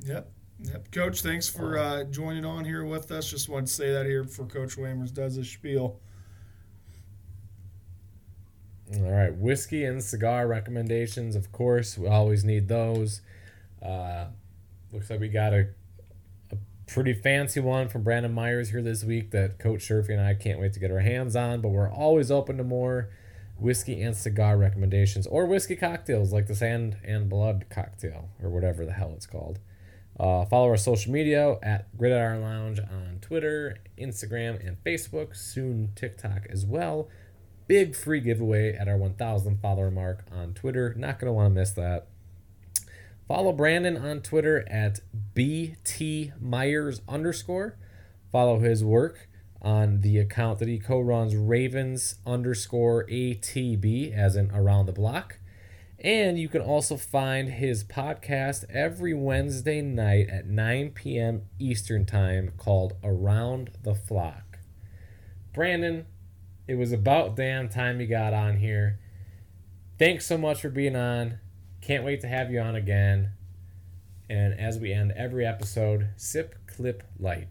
Yep. Yep. Coach, thanks for uh, joining on here with us. Just wanted to say that here before Coach Lammers does his spiel. All right, whiskey and cigar recommendations. Of course, we always need those. Uh, looks like we got a, a pretty fancy one from Brandon Meyers here this week that Coach Sherfy and I can't wait to get our hands on. But we're always open to more whiskey and cigar recommendations or whiskey cocktails like the Sand and Blood cocktail or whatever the hell it's called. Uh, follow our social media at Gridiron Lounge on Twitter, Instagram, and Facebook. Soon TikTok as well big free giveaway at our 1000 follower mark on Twitter. Not going to want to miss that. Follow Brandon on Twitter at BT Meyers underscore. Follow his work on the account that he co-runs Ravens underscore ATB as in around the block. And you can also find his podcast every Wednesday night at 9 p.m. Eastern Time called Around the Flock. Brandon, it was about damn time you got on here. Thanks so much for being on. Can't wait to have you on again. And as we end every episode, sip, clip, light.